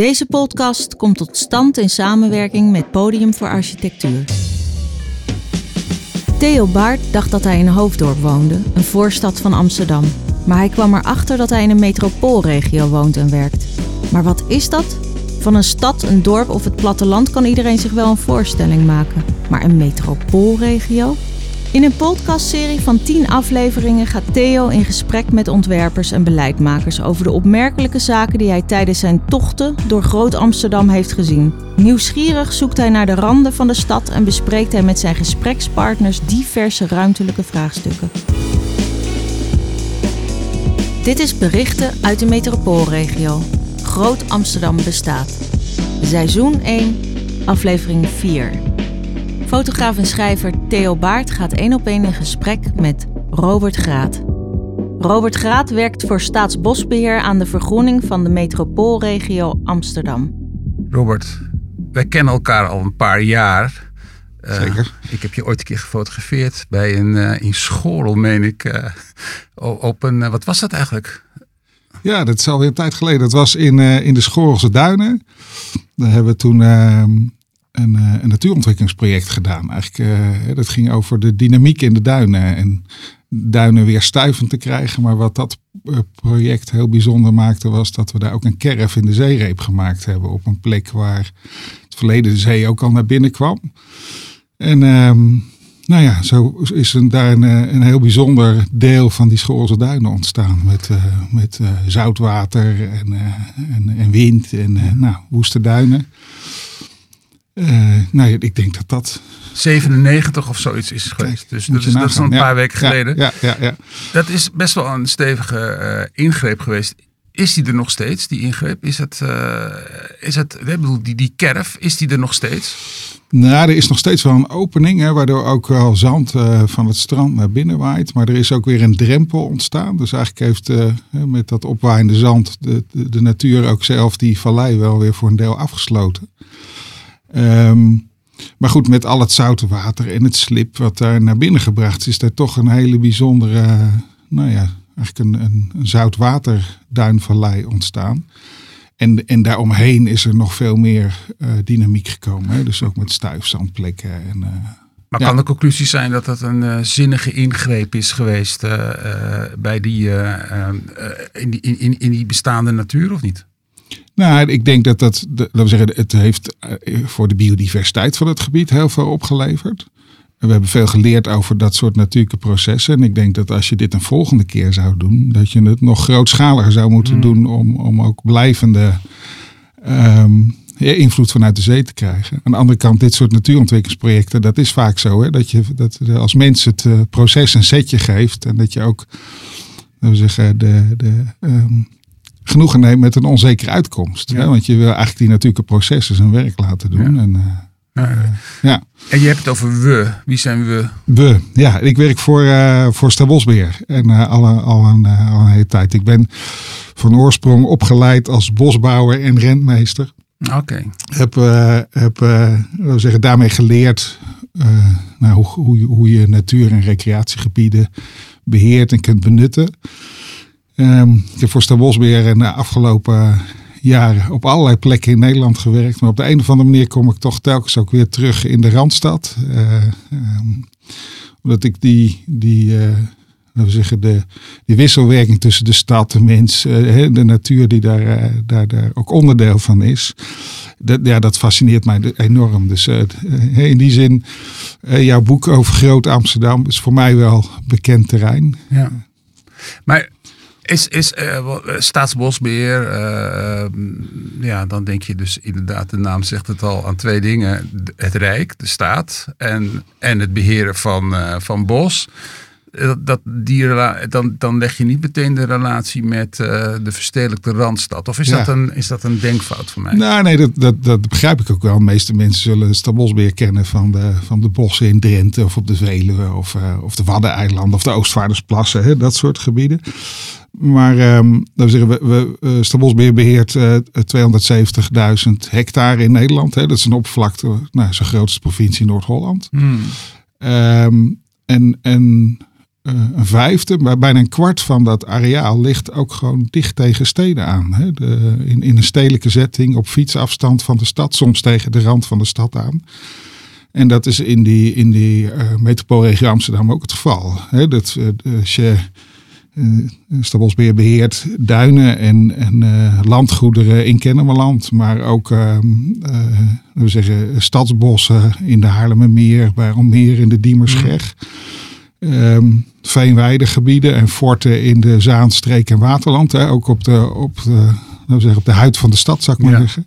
Deze podcast komt tot stand in samenwerking met Podium voor Architectuur. Theo Baart dacht dat hij in Hoofddorp woonde, een voorstad van Amsterdam. Maar hij kwam erachter dat hij in een metropoolregio woont en werkt. Maar wat is dat? Van een stad, een dorp of het platteland kan iedereen zich wel een voorstelling maken. Maar een metropoolregio? In een podcastserie van 10 afleveringen gaat Theo in gesprek met ontwerpers en beleidmakers over de opmerkelijke zaken die hij tijdens zijn tochten door Groot Amsterdam heeft gezien. Nieuwsgierig zoekt hij naar de randen van de stad en bespreekt hij met zijn gesprekspartners diverse ruimtelijke vraagstukken. Dit is berichten uit de metropoolregio. Groot Amsterdam bestaat. Seizoen 1, aflevering 4. Fotograaf en schrijver Theo Baart gaat één op één in gesprek met Robert Graat. Robert Graat werkt voor Staatsbosbeheer aan de vergroening van de metropoolregio Amsterdam. Robert, wij kennen elkaar al een paar jaar. Uh, Zeker. Ik heb je ooit een keer gefotografeerd bij een uh, in Schorel, meen ik. Uh, op een, wat was dat eigenlijk? Ja, dat is alweer een tijd geleden. Dat was in, in de Schorelse Duinen. Daar hebben we toen ehm, een, uh, een natuurontwikkelingsproject gedaan. Eigenlijk, uh, dat ging over de dynamiek in de duinen en duinen weer stuivend te krijgen. Maar wat dat uh, project heel bijzonder maakte, was dat we daar ook een kerf in de zeereep gemaakt hebben. Op een plek waar het verleden de zee ook al naar binnen kwam. En um, nou ja, zo is een, daar een, een, heel bijzonder deel van die Schoolse duinen ontstaan. Met, met zoutwater en, en, en, wind en nou, woeste duinen. Uh, nou, ik denk dat dat. 97 of zoiets is geweest. dus dat is, dat is een paar weken geleden. Ja, ja, ja, Dat is best wel een stevige uh, ingreep geweest. Is die er nog steeds, die ingreep? Is het, uh, is het ik bedoel, die, die kerf, is die er nog steeds? Nou, er is nog steeds wel een opening, hè, waardoor ook wel zand uh, van het strand naar binnen waait. Maar er is ook weer een drempel ontstaan. Dus eigenlijk heeft uh, met dat opwaaiende zand de, de, de natuur ook zelf die vallei wel weer voor een deel afgesloten. Um, maar goed, met al het zoute water en het slip wat daar naar binnen gebracht is, is er toch een hele bijzondere, nou ja, eigenlijk een, een, een zoutwaterduinvallei ontstaan. En, en daaromheen is er nog veel meer uh, dynamiek gekomen. Hè? Dus ook met stuifzandplekken. En, uh, maar ja. kan de conclusie zijn dat dat een uh, zinnige ingreep is geweest bij die, in, die, in, in die bestaande natuur of niet? Nou, ik denk dat dat, de, laten we zeggen, het heeft voor de biodiversiteit van het gebied heel veel opgeleverd. We hebben veel geleerd over dat soort natuurlijke processen. En ik denk dat als je dit een volgende keer zou doen, dat je het nog grootschaliger zou moeten mm. doen om, om ook blijvende um, invloed vanuit de zee te krijgen. Aan de andere kant, dit soort natuurontwikkelingsprojecten, dat is vaak zo. Hè? Dat je dat als mens het uh, proces een setje geeft en dat je ook, laten we zeggen, de, de um, genoegen neemt met een onzekere uitkomst. Ja. Hè? Want je wil eigenlijk die natuurlijke processen zijn werk laten doen. Ja. En, uh, ja. ja. En je hebt het over we. Wie zijn we? We. Ja, ik werk voor, uh, voor Staatsbosbeheer. En uh, al, al, een, al een hele tijd. Ik ben van oorsprong opgeleid als bosbouwer en rentmeester. Oké. Okay. Heb, heb we zeggen, daarmee geleerd nou, hoe, hoe, hoe je natuur- en recreatiegebieden beheert en kunt benutten. Um, ik heb voor Staatsbosbeheer in de afgelopen jaren op allerlei plekken in Nederland gewerkt. Maar op de een of andere manier kom ik toch telkens ook weer terug in de Randstad. Uh, um, omdat ik die, die uh, laten we zeggen, de, die wisselwerking tussen de stad, de mens, uh, de natuur die daar, daar, daar ook onderdeel van is. Dat, ja, dat fascineert mij enorm. Dus in die zin, jouw boek over Groot Amsterdam is voor mij wel bekend terrein. Ja. Maar is, is uh, staatsbosbeheer, uh, ja, dan denk je dus inderdaad, de naam zegt het al, aan twee dingen. Het Rijk, de staat en, en het beheren van, van bos. Dat, dat, die, dan, dan leg je niet meteen de relatie met de verstedelijkte Randstad. Of is, ja. dat een, is dat een denkfout van mij? Nou, nee, dat, dat, dat begrijp ik ook wel. De meeste mensen zullen Staatsbosbeheer kennen van de, van de bossen in Drenthe of op de Veluwe of, of de Waddeneilanden of de Oostvaardersplassen, hè, dat soort gebieden. Maar um, we zeggen, we, we, uh, beheert uh, 270.000 hectare in Nederland. Hè. Dat is een oppervlakte, nou, zo groot als de provincie Noord-Holland. Hmm. Um, en en een vijfde, maar bijna een kwart van dat areaal ligt ook gewoon dicht tegen steden aan. Hè? De, in, in een stedelijke zetting op fietsafstand van de stad, soms tegen de rand van de stad aan. En dat is in die, in die uh, metropoolregio Amsterdam ook het geval. Hè? Dat, uh, als je beheert duinen en, en landgoederen in Kennemerland, maar ook we zeggen, stadsbossen in de Haarlemmermeer, bij Almere in de Diemerscheg. Um, veenweidegebieden en forten in de Zaanstreek en Waterland. Hè, ook op de, op, de, zeggen, op de huid van de stad, zou ik maar ja. zeggen.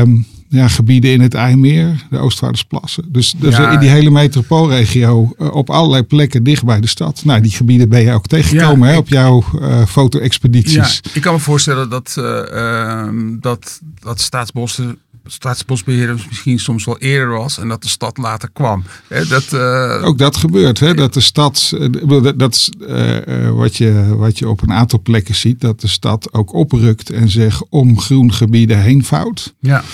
Um, ja, gebieden in het IJmeer, de Oostvaardersplassen. Dus, dus ja. in die hele metropoolregio uh, op allerlei plekken dicht bij de stad. Nou, die gebieden ben je ook tegengekomen ja, hè, op jouw uh, foto-expedities. Ja, ik kan me voorstellen dat, uh, dat, dat staatsbossen staatsbosbeheer misschien soms wel eerder was en dat de stad later kwam. He, dat, uh... Ook dat gebeurt, hè? dat de stad, dat, dat is uh, wat, je, wat je op een aantal plekken ziet, dat de stad ook oprukt en zich om groengebieden heen vouwt. Ja.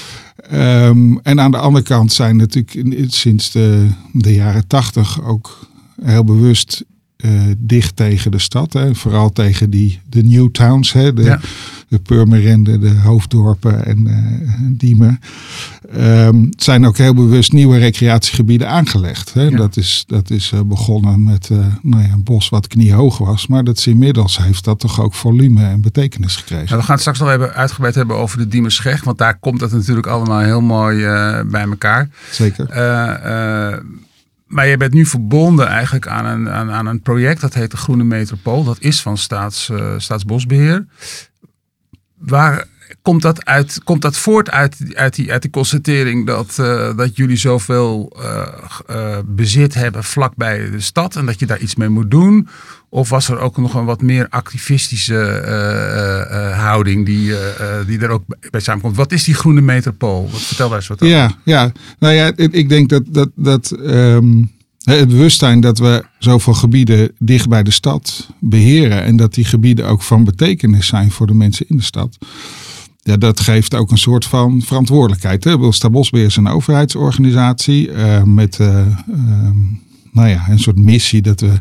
Um, en aan de andere kant zijn natuurlijk sinds de, de jaren tachtig ook heel bewust uh, dicht tegen de stad. Hè. Vooral tegen die, de new towns, hè. De, ja. De Purmerende, de hoofddorpen en uh, Diemen. Um, zijn ook heel bewust nieuwe recreatiegebieden aangelegd. Hè. Ja. Dat is, dat is uh, begonnen met nou ja, een bos wat kniehoog was. Maar dat is inmiddels heeft dat toch ook volume en betekenis gekregen. Nou, we gaan het straks nog even uitgebreid hebben over de Diemerscheg. Want daar komt het natuurlijk allemaal heel mooi bij elkaar. Zeker. Maar je bent nu verbonden eigenlijk aan een, aan, aan een project dat heet de Groene Metropool. Dat is van staats, uh, Staatsbosbeheer. Waar komt dat, uit, komt dat voort uit, uit, die, uit die constatering dat, uh, dat jullie zoveel uh, bezit hebben vlakbij de stad en dat je daar iets mee moet doen? Of was er ook nog een wat meer activistische houding die, die er ook bij samenkomt? Wat is die groene metropool? Vertel daar eens wat over. Ja, ja, nou ja, ik denk dat, dat, dat um, het bewustzijn dat we zoveel gebieden dicht bij de stad beheren en dat die gebieden ook van betekenis zijn voor de mensen in de stad ja, dat geeft ook een soort van verantwoordelijkheid. Hè? Stabosbeheer is een overheidsorganisatie uh, met uh, uh, nou ja, een soort missie dat we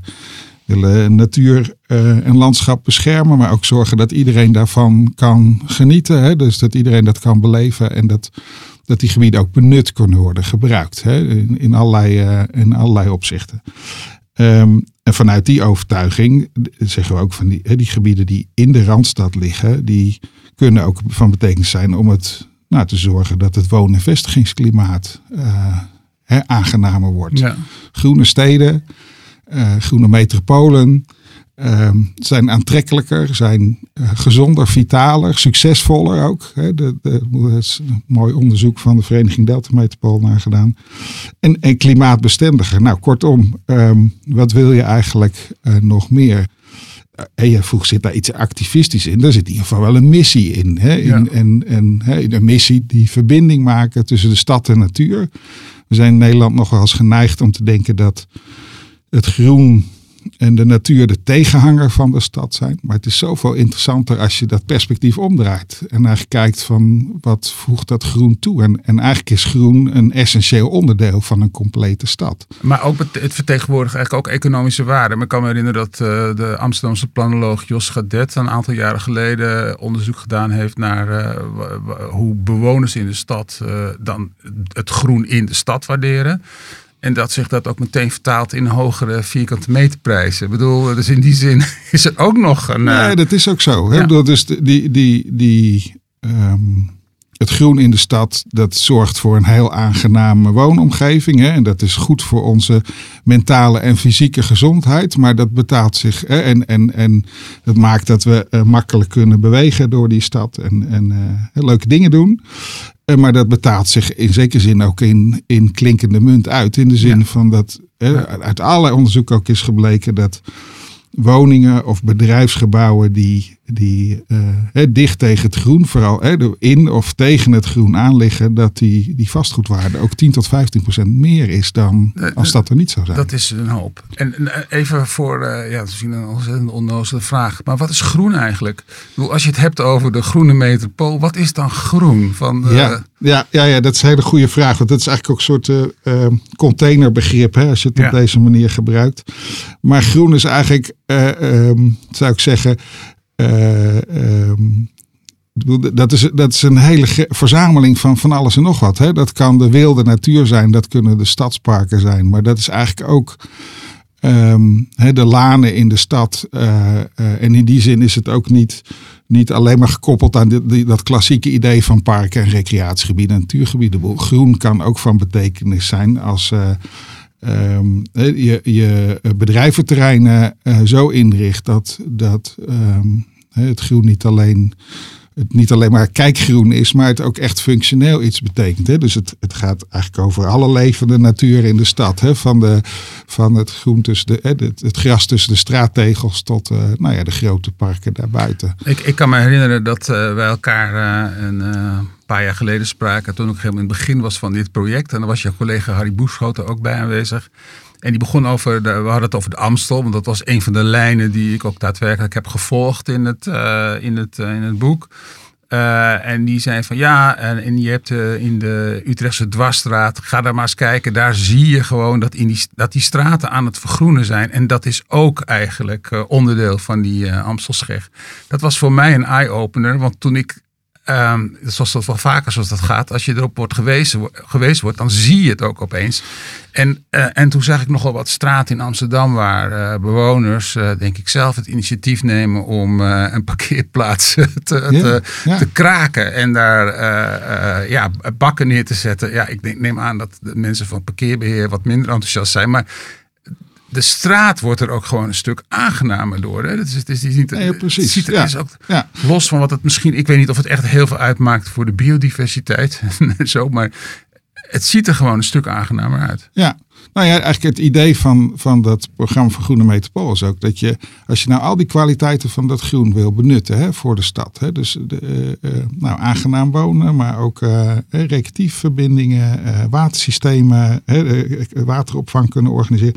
willen natuur en landschap beschermen, maar ook zorgen dat iedereen daarvan kan genieten. Hè? Dus dat iedereen dat kan beleven en dat, dat die gebieden ook benut kunnen worden gebruikt hè? In, in, allerlei, in allerlei opzichten. Um, en vanuit die overtuiging zeggen we ook van die, die gebieden die in de randstad liggen, die kunnen ook van betekenis zijn om het nou, te zorgen dat het woon- en vestigingsklimaat uh, hè, aangenamer wordt. Ja. Groene steden, uh, groene metropolen uh, zijn aantrekkelijker, zijn uh, gezonder, vitaler, succesvoller ook. Hè. De, de, er is een mooi onderzoek van de Vereniging Delta Metropool naar gedaan. En, en klimaatbestendiger. Nou, kortom, um, wat wil je eigenlijk nog meer? En je vroeg, zit daar iets activistisch in? Daar zit in ieder geval wel een missie in. Hè? in ja. en, en hè, een missie die verbinding maken tussen de stad en natuur. We zijn in Nederland nog wel eens geneigd om te denken dat het groen en de natuur de tegenhanger van de stad zijn. Maar het is zoveel interessanter als je dat perspectief omdraait. En eigenlijk kijkt van wat voegt dat groen toe. En, en eigenlijk is groen een essentieel onderdeel van een complete stad. Maar ook het vertegenwoordigt eigenlijk ook economische waarde. Ik kan me herinneren dat uh, de Amsterdamse planoloog Jos Gadet een aantal jaren geleden onderzoek gedaan heeft naar uh, hoe bewoners in de stad uh, dan het groen in de stad waarderen. En dat zich dat ook meteen vertaalt in hogere vierkante meterprijzen. Ik bedoel, dus in die zin is er ook nog een. Nee, dat is ook zo. Hè? Ja. Bedoel, dus die, die, die, um, het groen in de stad, dat zorgt voor een heel aangename woonomgeving. Hè? En dat is goed voor onze mentale en fysieke gezondheid. Maar dat betaalt zich. Hè? En, en, en dat maakt dat we uh, makkelijk kunnen bewegen door die stad. En, en uh, leuke dingen doen. Maar dat betaalt zich in zekere zin ook in, in klinkende munt uit. In de zin ja. van dat hè, uit allerlei onderzoek ook is gebleken dat woningen of bedrijfsgebouwen die die uh, dicht tegen het groen, vooral in of tegen het groen aan liggen, dat die, die vastgoedwaarde ook 10 tot 15 procent meer is dan als dat er niet zou zijn. Dat is een hoop. En even voor, uh, ja, misschien een ontzettend onnozele vraag, maar wat is groen eigenlijk? Als je het hebt over de groene metropool, wat is dan groen? Van de... ja, ja, ja, ja, dat is een hele goede vraag, want dat is eigenlijk ook een soort uh, containerbegrip, hè, als je het op deze manier gebruikt. Maar groen is eigenlijk, um, zou ik zeggen, uh, dat is, dat is een hele verzameling van van alles en nog wat. Hè? Dat kan de wilde natuur zijn, dat kunnen de stadsparken zijn. Maar dat is eigenlijk ook um, de lanen in de stad. Uh, uh, en in die zin is het ook niet, niet alleen maar gekoppeld aan dat klassieke idee van parken en recreatiegebieden en natuurgebieden. Groen kan ook van betekenis zijn als um, je, je bedrijventerreinen zo inricht dat, dat um, het groen niet alleen het niet alleen maar kijkgroen is, maar het ook echt functioneel iets betekent. Hè? Dus het, het gaat eigenlijk over alle levende natuur in de stad. Hè? Van, de, van het groen tussen de, het, het gras tussen de straattegels tot uh, nou ja, de grote parken daarbuiten. Ik, ik kan me herinneren dat uh, wij elkaar een paar jaar geleden spraken. Toen ik helemaal in het begin was van dit project. En dan was je collega Harry Boeschoten ook bij aanwezig. En die begon over, de, we hadden het over de Amstel, want dat was een van de lijnen die ik ook daadwerkelijk heb gevolgd in het, uh, in het, uh, in het boek. Uh, en die zei van ja, en, en je hebt in de Utrechtse dwarsstraat, ga daar maar eens kijken. Daar zie je gewoon dat, in die, dat die straten aan het vergroenen zijn. En dat is ook eigenlijk onderdeel van die Amstelscheg. Dat was voor mij een eye-opener, want toen ik Um, zoals dat wel vaker zoals dat gaat, als je erop wordt gewezen, gewezen wordt, dan zie je het ook opeens. En, uh, en toen zag ik nogal wat straten in Amsterdam waar uh, bewoners, uh, denk ik zelf, het initiatief nemen om een parkeerplaats te, te, te, kraken en daar ja, bakken neer te zetten. Ja, ik denk, neem aan dat de mensen van parkeerbeheer wat minder enthousiast zijn, maar de straat wordt er ook gewoon een stuk aangenamer door. Hè? Het is, het is niet, nee, precies. Het, ja. is ook, ja. Los van wat het misschien, ik weet niet of het echt heel veel uitmaakt voor de biodiversiteit. zo, maar het ziet er gewoon een stuk aangenamer uit. Ja, nou ja, eigenlijk het idee van, van dat programma van Groene Metropool is ook dat je, als je nou al die kwaliteiten van dat groen wil benutten hè, voor de stad. Hè, dus de, uh, nou, aangenaam wonen, maar ook uh, recreatiefverbindingen, watersystemen, wateropvang kunnen organiseren.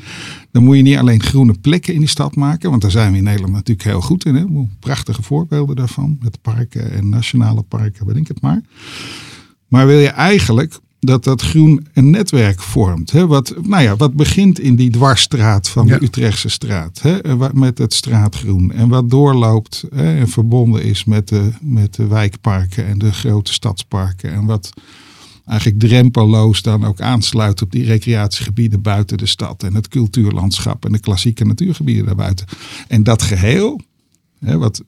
Dan moet je niet alleen groene plekken in die stad maken, want daar zijn we in Nederland natuurlijk heel goed in. Hè. Prachtige voorbeelden daarvan, met parken en nationale parken, bedenk het maar. Maar wil je eigenlijk dat dat groen een netwerk vormt. Hè? Wat, nou ja, wat begint in die dwarsstraat van de Utrechtse straat. Hè? Met het straatgroen. En wat doorloopt hè? en verbonden is met de, met de wijkparken en de grote stadsparken. En wat eigenlijk drempelloos dan ook aansluit op die recreatiegebieden buiten de stad. En het cultuurlandschap en de klassieke natuurgebieden daarbuiten. En dat geheel, Hè, wat,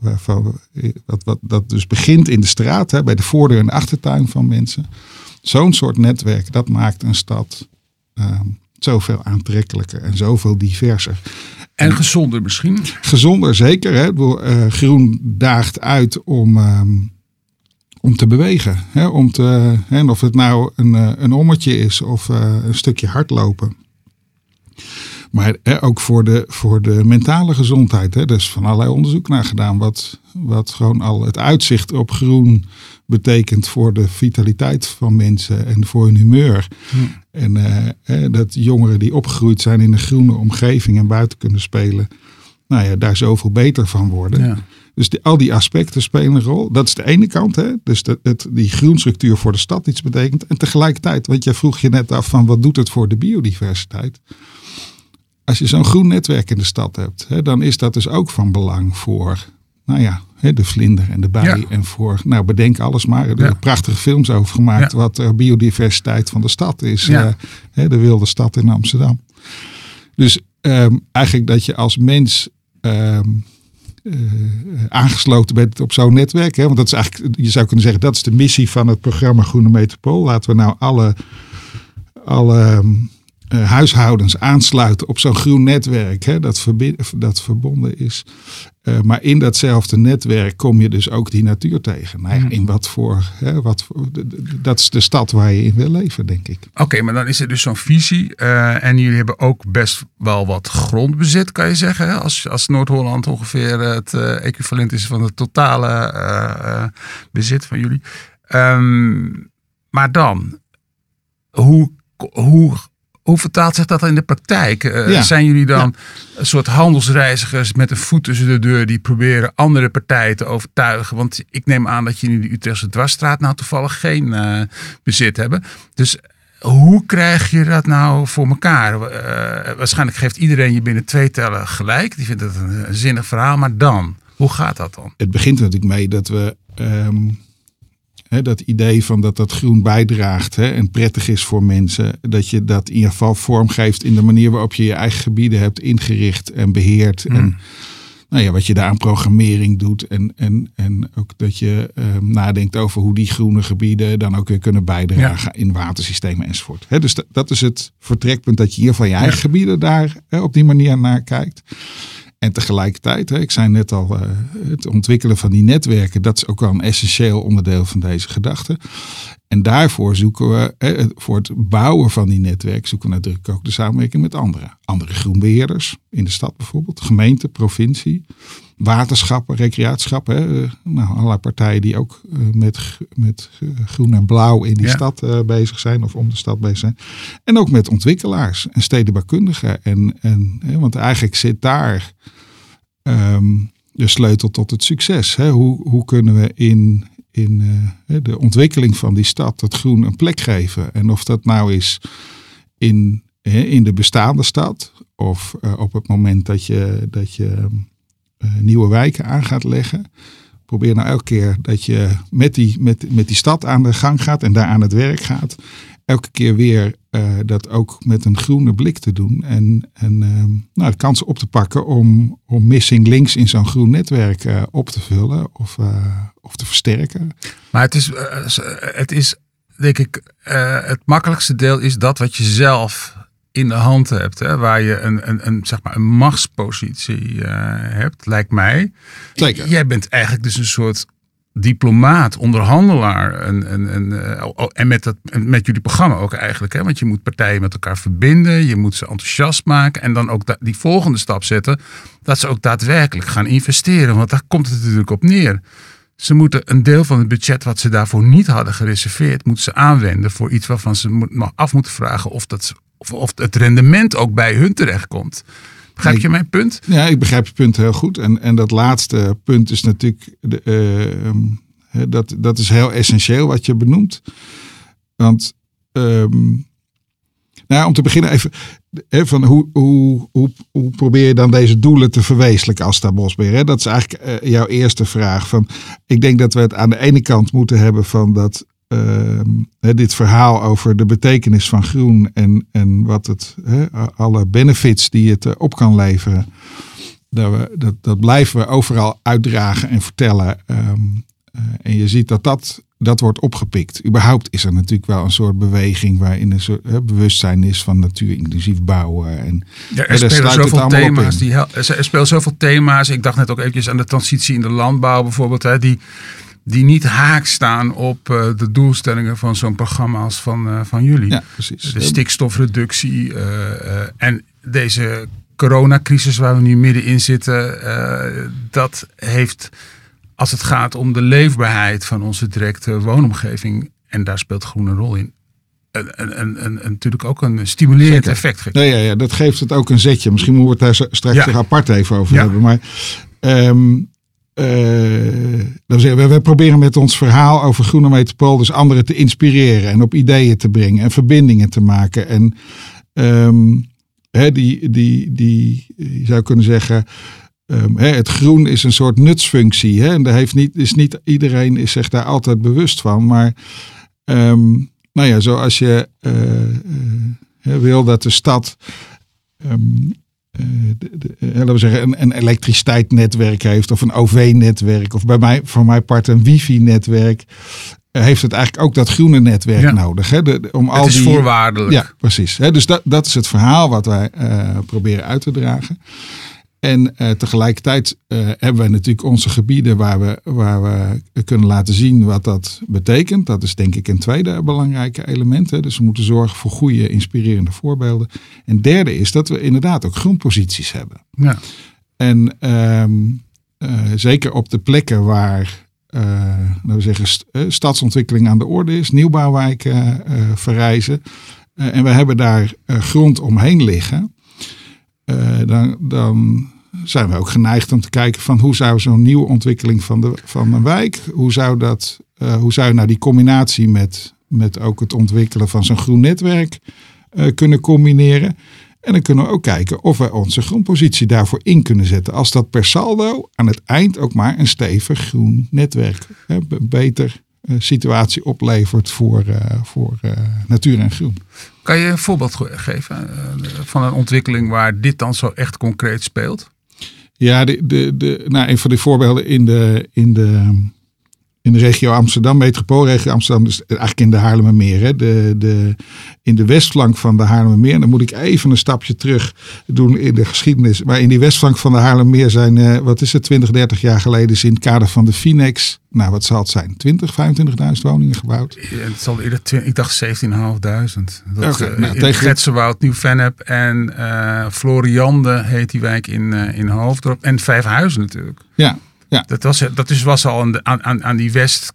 wat, wat, dat dus begint in de straat, bij de voordeur en de achtertuin van mensen. Zo'n soort netwerk, dat maakt een stad uh, zoveel aantrekkelijker en zoveel diverser. En gezonder misschien? Gezonder zeker. Hè? Uh, groen daagt uit om, uh, om te bewegen. Hè? Om te, hè? of het nou een, uh, een ommetje is of uh, een stukje hardlopen. Maar hè, ook voor de, voor de mentale gezondheid. Hè? Er is van allerlei onderzoek naar gedaan. Wat, wat gewoon al het uitzicht op groen betekent voor de vitaliteit van mensen en voor hun humeur. En uh, dat jongeren die opgegroeid zijn in een groene omgeving en buiten kunnen spelen, nou ja, daar zoveel beter van worden. Ja. Dus die, al die aspecten spelen een rol. Dat is de ene kant. Hè? Dus het, die groenstructuur voor de stad iets betekent. En tegelijkertijd, want jij vroeg je net af van wat doet het voor de biodiversiteit. Als je zo'n groen netwerk in de stad hebt, hè, dan is dat dus ook van belang voor nou ja, de vlinder en de bij. En voor, nou bedenk alles maar. Er zijn prachtige films over gemaakt. Wat de biodiversiteit van de stad is. Uh, de wilde stad in Amsterdam. Dus um, eigenlijk dat je als mens um, uh, aangesloten bent op zo'n netwerk. Hè? Want dat is eigenlijk, je zou kunnen zeggen, dat is de missie van het programma Groene Metropool. Laten we nou alle, alle um, eh, huishoudens aansluiten op zo'n groen netwerk hè, dat, dat verbonden is. Uh, maar in datzelfde netwerk kom je dus ook die natuur tegen. Nou ja, in wat voor, hè, wat voor, dat is de stad waar je in wil leven, denk ik. Oké, maar dan is er dus zo'n visie. Uh, en jullie hebben ook best wel wat grondbezit, kan je zeggen. Hè? Als, als Noord-Holland ongeveer het uh, equivalent is van het totale bezit van jullie. Um, maar dan, hoe, hoe hoe vertaalt zich dat in de praktijk? Uh, Zijn jullie dan een soort handelsreizigers met een voet tussen de deur die proberen andere partijen te overtuigen? Want ik neem aan dat jullie de Utrechtse dwarsstraat nou toevallig geen uh, bezit hebben. Dus hoe krijg je dat nou voor elkaar? Uh, waarschijnlijk geeft iedereen je binnen twee tellen gelijk. Die vindt het een, een, zinnig verhaal. Maar dan, hoe gaat dat dan? Het begint natuurlijk mee dat we... Um dat idee van dat dat groen bijdraagt en prettig is voor mensen. Dat je dat in ieder geval vormgeeft in de manier waarop je je eigen gebieden hebt ingericht en beheerd. En mm. nou ja, wat je daar aan programmering doet. En, en, en ook dat je ehm, nadenkt over hoe die groene gebieden dan ook weer kunnen bijdragen in watersystemen enzovoort. dus dat is het vertrekpunt dat je hier van je eigen gebieden daar op die manier naar kijkt. En tegelijkertijd, ik zei net al, eh, het ontwikkelen van die netwerken, dat is ook wel een essentieel onderdeel van deze gedachte. En daarvoor zoeken we, voor het bouwen van die netwerken, zoeken we natuurlijk ook de samenwerking met anderen. Andere groenbeheerders in de stad bijvoorbeeld, gemeente, provincie, waterschappen, recreatieschappen. Nou, allerlei partijen die ook eh, met, met groen en blauw in die stad eh, bezig zijn of om de stad bezig zijn. En ook met ontwikkelaars en stedenbouwkundigen. En, en, want eigenlijk zit daar ehm, de sleutel tot het succes. Hoe, hoe kunnen we in, in uh, de ontwikkeling van die stad dat groen een plek geven? En of dat nou is in, in de bestaande stad of op het moment dat je, dat je uh, nieuwe wijken aan gaat leggen. Probeer nou elke keer dat je met die, met, met die stad aan de gang gaat en daar aan het werk gaat. Elke keer weer uh, dat ook met een groene blik te doen. En, en uh, nou, de kansen op te pakken om, om missing links in zo'n groen netwerk uh, op te vullen of, of te versterken. Maar het is, het is denk ik, het makkelijkste deel is dat wat je zelf in de hand hebt, hè, waar je een, een, een, zeg maar een machtspositie hebt, lijkt mij. Zeker. Jij bent eigenlijk dus een soort diplomaat, onderhandelaar. En, en, en, uh, en met, dat, met jullie programma ook eigenlijk. Hè? Want je moet partijen met elkaar verbinden, je moet ze enthousiast maken en dan ook die volgende stap zetten. Dat ze ook daadwerkelijk gaan investeren. Want daar komt het natuurlijk op neer. Ze moeten een deel van het budget wat ze daarvoor niet hadden gereserveerd, moeten ze aanwenden voor iets waarvan ze af moeten vragen of dat of, of het rendement ook bij hun terechtkomt. Begrijp je mijn punt? Ja, ik begrijp je punt heel goed. En, en dat laatste punt is natuurlijk, de, uh, dat, dat is heel essentieel wat je benoemt. Want um, nou, om te beginnen even, hè, van hoe, hoe, hoe, hoe, probeer je dan deze doelen te verwezenlijken als Stabosbeheer? Hè? Dat is eigenlijk uh, jouw eerste vraag. Van, ik denk dat we het aan de ene kant moeten hebben van dat uh, dit verhaal over de betekenis van groen en, en wat het, alle benefits die het op kan leveren, dat, we, dat, dat blijven we overal uitdragen en vertellen. Um, en je ziet dat dat, dat wordt opgepikt. Überhaupt is er natuurlijk wel een soort beweging waarin een soort bewustzijn is van natuur-inclusief bouwen. En, ja, er spelen zoveel thema's. Die, er spelen zoveel thema's. Ik dacht net ook eventjes aan de transitie in de landbouw bijvoorbeeld. Hè, die, die niet haak staan op uh, de doelstellingen van zo'n programma als van, uh, van jullie. Ja, precies. De stikstofreductie uh, en deze coronacrisis waar we nu middenin zitten, dat heeft als het gaat om de leefbaarheid van onze directe woonomgeving, en daar speelt groen een rol in, een, natuurlijk ook een stimulerend effect. Ja, ja, ja, dat geeft het ook een zetje. Misschien moeten we het daar straks ja. apart even over ja. hebben. Maar um, uh, we, proberen met ons verhaal over Groene Metropool dus anderen te inspireren en op ideeën te brengen en verbindingen te maken. En um, die, die, die, je zou kunnen zeggen, um, het groen is een soort nutsfunctie. Hè? En daar heeft niet, is niet iedereen is zich daar altijd bewust van. Maar um, nou ja, zoals je uh, uh, wil dat de stad de, de, eh, laten we zeggen, een, een elektriciteitsnetwerk heeft of een OV-netwerk of bij mij, voor mijn part een wifi-netwerk. heeft het eigenlijk ook dat groene netwerk Ja. nodig. Hè? De, om al het is die, voorwaardelijk. Ja, precies. Hè, dus dat, dat is het verhaal wat wij eh, proberen uit te dragen. En eh, tegelijkertijd eh, hebben wij natuurlijk onze gebieden waar we, waar we kunnen laten zien wat dat betekent. Dat is denk ik een tweede belangrijke element. Hè. Dus we moeten zorgen voor goede, inspirerende voorbeelden. En derde is dat we inderdaad ook grondposities hebben. Ja. En ehm, eh, zeker op de plekken waar we zeggen, st- stadsontwikkeling aan de orde is, nieuwbouwwijken verrijzen. en we hebben daar grond omheen liggen. Eh, dan, dan zijn we ook geneigd om te kijken van hoe zou zo'n nieuwe ontwikkeling van, de, van een wijk, hoe zou, dat, eh, hoe zou je nou die combinatie met, met ook het ontwikkelen van zo'n groen netwerk eh, kunnen combineren. En dan kunnen we ook kijken of we onze grondpositie daarvoor in kunnen zetten. Als dat per saldo aan het eind ook maar een stevig groen netwerk, hè, beter situatie oplevert voor, voor natuur en groen. Kan je een voorbeeld ge- geven eh, van een ontwikkeling waar dit dan zo echt concreet speelt? Ja, de, de, de, nou, een van die voorbeelden in de, in de, in de regio Amsterdam, metropoolregio Amsterdam, dus eigenlijk in de Haarlemmermeer. Hè, de, de, in de westflank van de Haarlemmermeer, dan moet ik even een stapje terug doen in de geschiedenis. Maar in die westflank van de Haarlemmermeer zijn, eh, wat is het, 20, 30 jaar geleden is in het kader van de Finex, nou wat zal het zijn, 20, 25.000 woningen gebouwd. Ja, Het zal eerder, ik dacht 17.500. Dat, Oké, eh, nou, in tegen- Getsenwoud, Nieuw-Vennep en eh Floriande heet die wijk in, in Hoofddorp. En Vijfhuizen natuurlijk. Ja, ja. Dat was, dat is, was al aan, de- aan, aan, die west,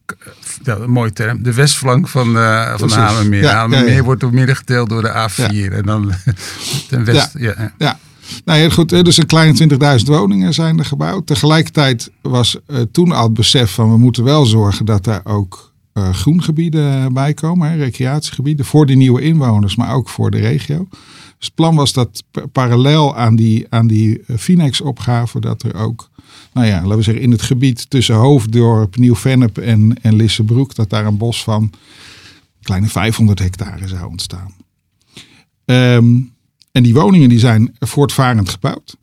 ja, term, de westflank van de, van de. Haarlemmermeer. Ja, de wordt door midden gedeeld door de A4. En dan ten west, ja. ja. Nou ja, goed. Dus een kleine 20.000 woningen zijn er gebouwd. Tegelijkertijd was eh, toen al het besef van we moeten wel zorgen dat daar ook eh, groengebieden bij komen, hè, recreatiegebieden, voor die nieuwe inwoners, maar ook voor de regio. Dus het plan was dat pa- parallel aan die, aan die eh, Finex-opgave, dat er ook, nou ja, laten we zeggen, in het gebied tussen Hoofddorp, Nieuw-Vennep en, en Lissebroek, dat daar een bos van kleine 500 hectare zou ontstaan. Ehm, en die woningen die zijn voortvarend gebouwd.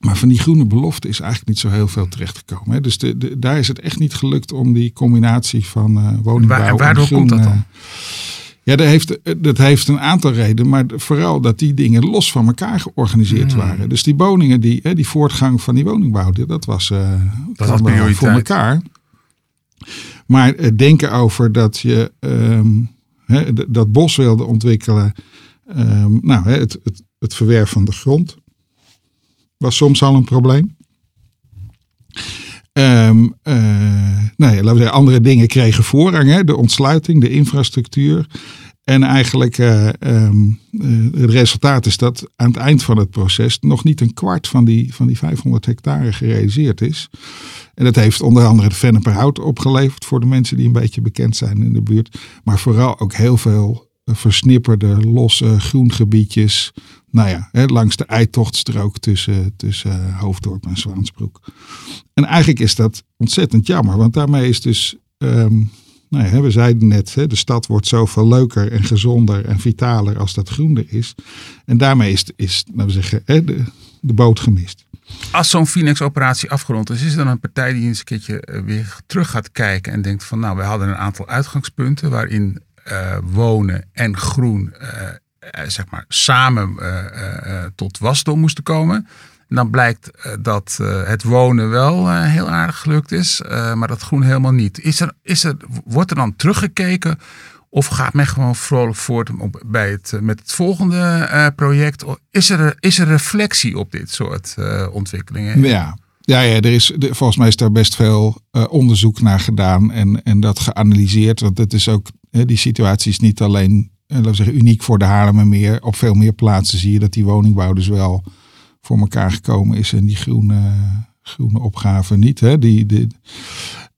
Maar van die groene belofte is eigenlijk niet zo heel veel terechtgekomen. Hè. Dus de, de, daar is het echt niet gelukt om die combinatie van eh woningbouw Waar- en waardoor groen, komt dat dan? eh, ja, dat heeft, dat heeft een aantal redenen. Maar vooral dat die dingen los van elkaar georganiseerd Hmm. waren. Dus die woningen, die, hè, die voortgang van die woningbouw, dat was, eh, had kwam wel prioriteit. voor elkaar. Maar het denken over dat je ehm, dat bos wilde ontwikkelen. ehm, nou, hè, het, het, het verwerf van de grond was soms al een probleem. Eh, nou ja, laten we zeggen, andere dingen kregen voorrang. Hè? De ontsluiting, de infrastructuur. En eigenlijk eh, het resultaat is dat aan het eind van het proces nog niet een kwart van die, van die 500 hectare gerealiseerd is. En dat heeft onder andere de Venneperhout opgeleverd voor de mensen die een beetje bekend zijn in de buurt. Maar vooral ook heel veel versnipperde, losse groengebiedjes. Nou ja, hè, langs de eitochtsstrook tussen, tussen eh, Hoofddorp en Zwaansbroek. En eigenlijk is dat ontzettend jammer, want daarmee is dus, ehm, nou ja, we zeiden net, hè, de stad wordt zoveel leuker en gezonder en vitaler als dat groen er is. En daarmee is, is nou we zeggen, hè, de, de boot gemist. Als zo'n Phoenix-operatie afgerond is, is er dan een partij die eens een keertje eh, weer terug gaat kijken en denkt van nou, we hadden een aantal uitgangspunten waarin eh, wonen en groen eh, eh, zeg maar samen tot wasdom moesten komen. En dan blijkt dat het wonen wel heel aardig gelukt is, maar dat groen helemaal niet. Is er, is er, wordt er dan teruggekeken of gaat men gewoon vrolijk voort bij het, met het volgende project? Is er, is er reflectie op dit soort ontwikkelingen? Ja, ja, ja er is, volgens mij is daar best veel onderzoek naar gedaan en, en dat geanalyseerd. Want het is ook, die situatie is niet alleen eh, laten we zeggen, uniek voor de Haarlemmermeer. Op veel meer plaatsen zie je dat die woningbouw dus wel voor elkaar gekomen is en die groene, groene opgave niet. Hè? Die, die,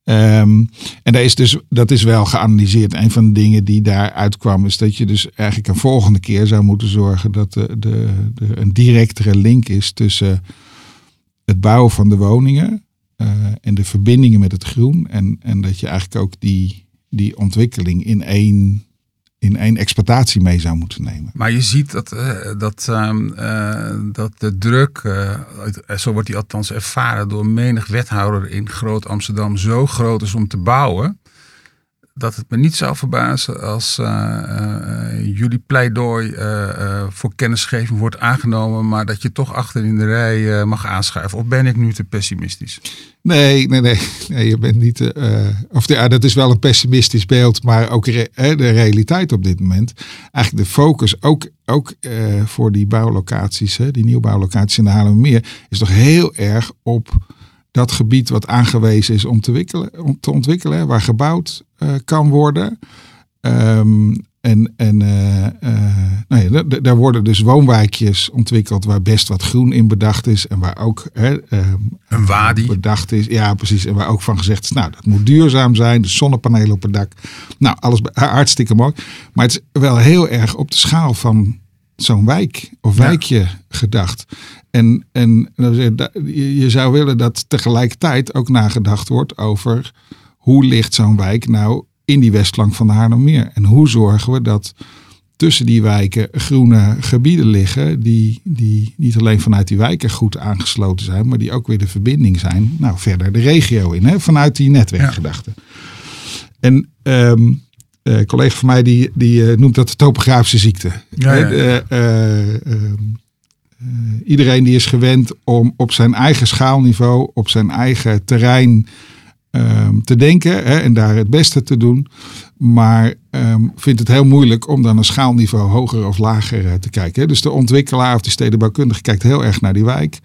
Ehm, en dat is, dus, dat is wel geanalyseerd. Een van de dingen die daaruit kwam is dat je dus eigenlijk een volgende keer zou moeten zorgen dat de, de, de, een directere link is tussen het bouwen van de woningen eh, en de verbindingen met het groen. En, en dat je eigenlijk ook die, die ontwikkeling in één, in één exploitatie mee zou moeten nemen. Maar je ziet dat, eh, dat, ehm, eh, dat de druk, eh, zo wordt die althans ervaren door menig wethouder in Groot Amsterdam, zo groot is om te bouwen. Dat het me niet zou verbazen als uh, jullie pleidooi voor kennisgeving wordt aangenomen, maar dat je toch achter in de rij mag aanschuiven. Of ben ik nu te pessimistisch? Nee, nee, nee. nee je bent niet. of ja, dat is wel een pessimistisch beeld, maar ook de realiteit op dit moment. Eigenlijk de focus ook, ook voor die bouwlocaties, hè, die nieuwbouwlocaties in de Haarlemmermeer, is toch heel erg op dat gebied wat aangewezen is om te, wikkelen, om te ontwikkelen, waar gebouwd uh, kan worden. Um, en en uh, uh, nou ja, daar worden dus woonwijkjes ontwikkeld waar best wat groen in bedacht is. En waar ook hè, um, een wadi bedacht is. Ja, precies. En waar ook van gezegd is, nou, dat moet duurzaam zijn. De zonnepanelen op het dak. Nou, alles hartstikke mooi. Maar het is wel heel erg op de schaal van zo'n wijk of wijkje gedacht. En, en je zou willen dat tegelijkertijd ook nagedacht wordt over hoe ligt zo'n wijk nou in die westflank van de Haarlemmermeer. En hoe zorgen we dat tussen die wijken groene gebieden liggen die, die niet alleen vanuit die wijken goed aangesloten zijn, maar die ook weer de verbinding zijn, nou verder de regio in, hè, vanuit die netwerkgedachte. En um, een collega van mij die, die uh, noemt dat de topografische ziekte. Ja, ja, ja. Uh, uh, iedereen die is gewend om op zijn eigen schaalniveau, op zijn eigen terrein um, te denken hè, en daar het beste te doen. Maar um, vindt het heel moeilijk om dan een schaalniveau hoger of lager te kijken. Hè. Dus de ontwikkelaar of de stedenbouwkundige kijkt heel erg naar die wijk.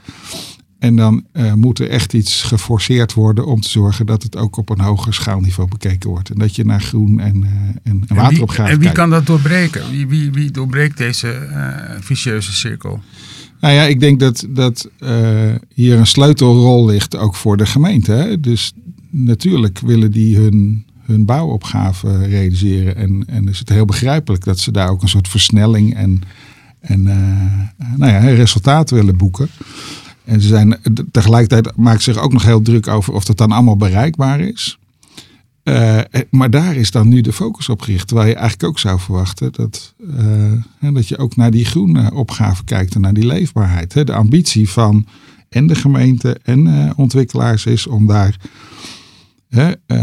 En dan uh, moet er echt iets geforceerd worden om te zorgen dat het ook op een hoger schaalniveau bekeken wordt. En dat je naar groen en, uh, en, en wateropgave En wie, en wie kan dat doorbreken? Wie, wie, wie doorbreekt deze uh, vicieuze cirkel? Nou ja, ik denk dat, dat hier een sleutelrol ligt ook voor de gemeente. Hè? Dus natuurlijk willen die hun, hun bouwopgave realiseren. En, en is het heel begrijpelijk dat ze daar ook een soort versnelling en, en nou ja, resultaten willen boeken. En ze zijn tegelijkertijd maakt zich ook nog heel druk over of dat dan allemaal bereikbaar is. Uh, maar daar is dan nu de focus op gericht. Terwijl je eigenlijk ook zou verwachten dat, dat je ook naar die groene opgave kijkt en naar die leefbaarheid. De ambitie van en de gemeente en ontwikkelaars is om daar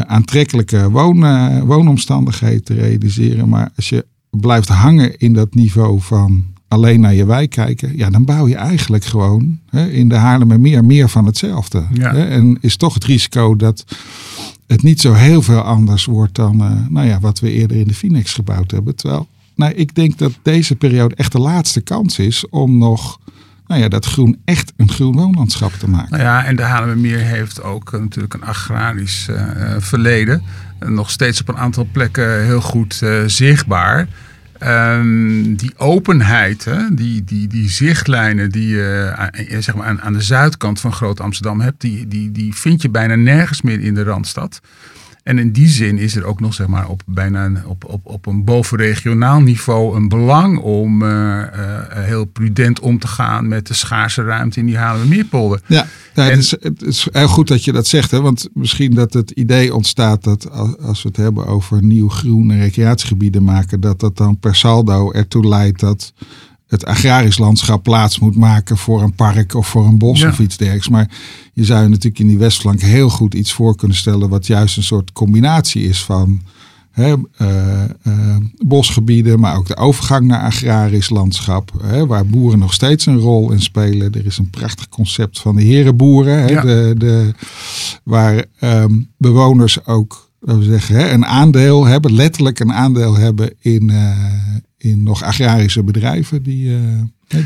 aantrekkelijke woon, woonomstandigheden te realiseren. Maar als je blijft hangen in dat niveau van alleen naar je wijk kijken, ja, dan bouw je eigenlijk gewoon hè, in de Haarlemmermeer meer van hetzelfde. Ja. Hè, en is toch het risico dat het niet zo heel veel anders wordt dan uh, nou ja, wat we eerder in de Phoenix gebouwd hebben. Terwijl nou, ik denk dat deze periode echt de laatste kans is om nog nou ja, dat groen echt een groen woonlandschap te maken. Nou ja, en de Haarlemmermeer heeft ook uh, natuurlijk een agrarisch uh, verleden. nog steeds op een aantal plekken heel goed zichtbaar. Um, die openheid, hè, die, die, die zichtlijnen die je uh, zeg maar aan, aan de zuidkant van Groot Amsterdam hebt, die, die, die vind je bijna nergens meer in de Randstad. En in die zin is er ook nog zeg maar, op, bijna op, op, op een bovenregionaal niveau een belang om uh, uh, heel prudent om te gaan met de schaarse ruimte in die Haarlemmermeerpolder. Ja, ja en, het, is, het, is, heel goed dat je dat zegt. Hè? Want misschien dat het idee ontstaat dat als we het hebben over nieuw groene recreatiegebieden maken, dat dat dan per saldo ertoe leidt dat het agrarisch landschap plaats moet maken voor een park of voor een bos of iets dergelijks. Maar je zou je natuurlijk in die westflank heel goed iets voor kunnen stellen wat juist een soort combinatie is van hè, uh, uh, bosgebieden, maar ook de overgang naar agrarisch landschap, hè, waar boeren nog steeds een rol in spelen. Er is een prachtig concept van de herenboeren, hè, ja. de, de, waar um, bewoners ook we zeggen, hè, een aandeel hebben, letterlijk een aandeel hebben in, uh, in nog agrarische bedrijven die, uh,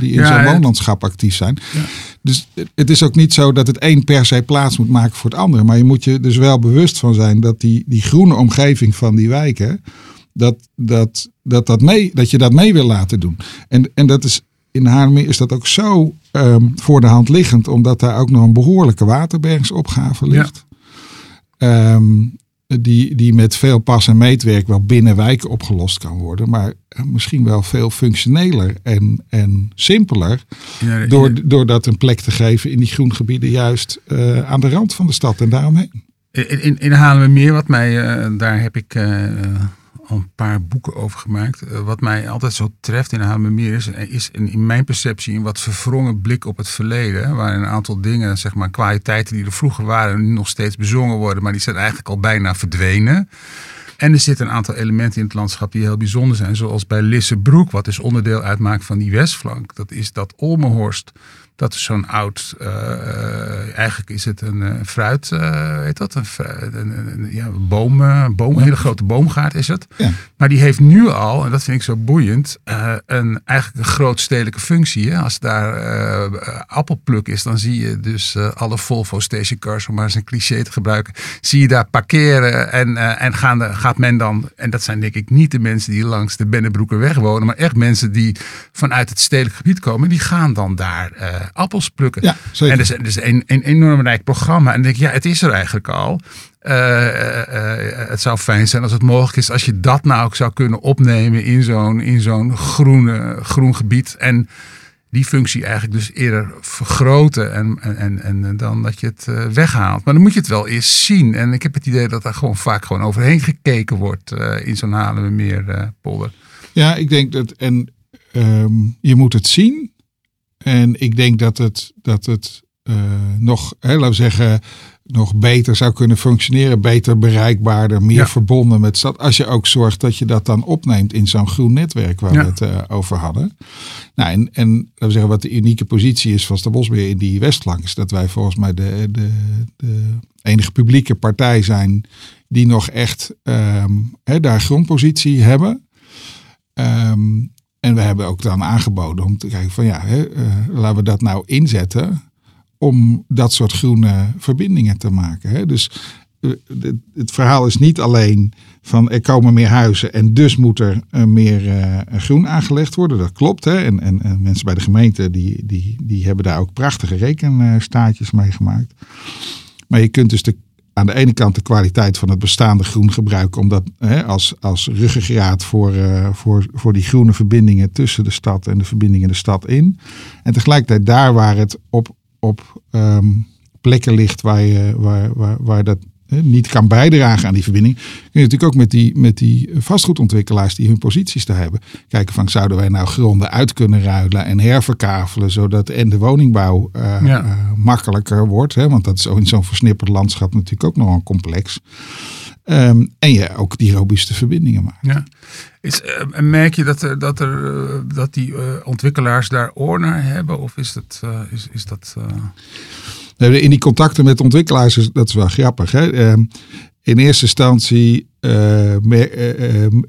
die in ja, zo'n woonlandschap actief zijn. Ja. Dus het is ook niet zo dat het een per se plaats moet maken voor het andere. Maar je moet je dus wel bewust van zijn dat die, die groene omgeving van die wijken, dat, dat, dat, dat, mee, dat je dat mee wil laten doen. En, en dat is in Haarlem is dat ook zo um, voor de hand liggend, omdat daar ook nog een behoorlijke waterbergingsopgave ligt. Ja. Um, die, die met veel pas- en meetwerk wel binnen wijken opgelost kan worden. Maar misschien wel veel functioneler en, en simpeler. Ja, door, door dat een plek te geven in die groengebieden juist uh, aan de rand van de stad en daaromheen. In, in, in Haarlemmermeer, wat mij, uh, daar heb ik uh, al een paar boeken over gemaakt. Uh, wat mij altijd zo treft in Haarlemmermeer is, is in mijn perceptie een wat verwrongen blik op het verleden. Waar een aantal dingen, zeg maar, kwaliteiten die er vroeger waren, nu nog steeds bezongen worden. Maar die zijn eigenlijk al bijna verdwenen. En er zitten een aantal elementen in het landschap die heel bijzonder zijn. Zoals bij Lissebroek, wat dus onderdeel uitmaakt van die westflank. Dat is dat Olmenhorst dat is zo'n oud, uh, eigenlijk is het een uh, fruit, uh, weet dat? Een, een, een ja, boom, boom, een hele grote boomgaard is het. Ja. Maar die heeft nu al, en dat vind ik zo boeiend, een, eigenlijk een grootstedelijke functie. Hè? Als daar appelpluk is, dan zie je dus alle Volvo stationcars, om maar eens een cliché te gebruiken, zie je daar parkeren en, en gaan de, gaat men dan, en dat zijn denk ik niet de mensen die langs de Bennebroekerweg wonen, maar echt mensen die vanuit het stedelijk gebied komen, die gaan dan daar appels plukken. Ja, En dat is, dat is een, een enorm rijk programma. En dan denk ik, ja, het is er eigenlijk al. Uh, uh, het zou fijn zijn als het mogelijk is als je dat nou ook zou kunnen opnemen in zo'n in zo'n groene, groen gebied. En die functie eigenlijk dus eerder vergroten en, en, en dan dat je het weghaalt. Maar dan moet je het wel eerst zien. En ik heb het idee dat daar gewoon vaak gewoon overheen gekeken wordt in zo'n Halemermeer polder. Ja, ik denk dat en um, je moet het zien. En ik denk dat het, dat het uh, nog, hè, laten we zeggen, nog beter zou kunnen functioneren. Beter bereikbaarder, meer verbonden met stad. Als je ook zorgt dat je dat dan opneemt in zo'n groen netwerk waar we het uh, over hadden. Nou, en, en laten we zeggen, wat de unieke positie is van Stadbosbeheer in die Westflank. Is dat wij volgens mij de, de, de enige publieke partij zijn die nog echt um, hè, daar grondpositie hebben. Um, en we hebben ook dan aangeboden om te kijken van ja, hè, uh, laten we dat nou inzetten om dat soort groene verbindingen te maken. Hè. Dus uh, het verhaal is niet alleen van er komen meer huizen en dus moet er uh, meer groen aangelegd worden. Dat klopt. Hè. En, en, en, mensen bij de gemeente die, die, die hebben daar ook prachtige rekenstaatjes mee gemaakt. Maar je kunt dus de aan de ene kant de kwaliteit van het bestaande groen gebruiken, omdat hè, als, als ruggengraat voor, uh, voor, voor die groene verbindingen tussen de stad en de verbindingen de stad in. En tegelijkertijd daar waar het op, op um, plekken ligt waar, je, waar, waar, waar dat niet kan bijdragen aan die verbinding, kun je natuurlijk ook met die, met die vastgoedontwikkelaars die hun posities te hebben, kijken van zouden wij nou gronden uit kunnen ruilen en herverkavelen, zodat en de woningbouw uh, ja. uh, makkelijker wordt. Hè? Want dat is in zo'n versnipperd landschap natuurlijk ook nogal complex. Um, en je ook die robuuste verbindingen maakt. Ja. Is, uh, merk je dat, er, dat, er, dat die ontwikkelaars daar oor naar hebben? Of is dat... is, is dat in die contacten met ontwikkelaars, dat is wel grappig. Hè? Ehm, in eerste instantie uh,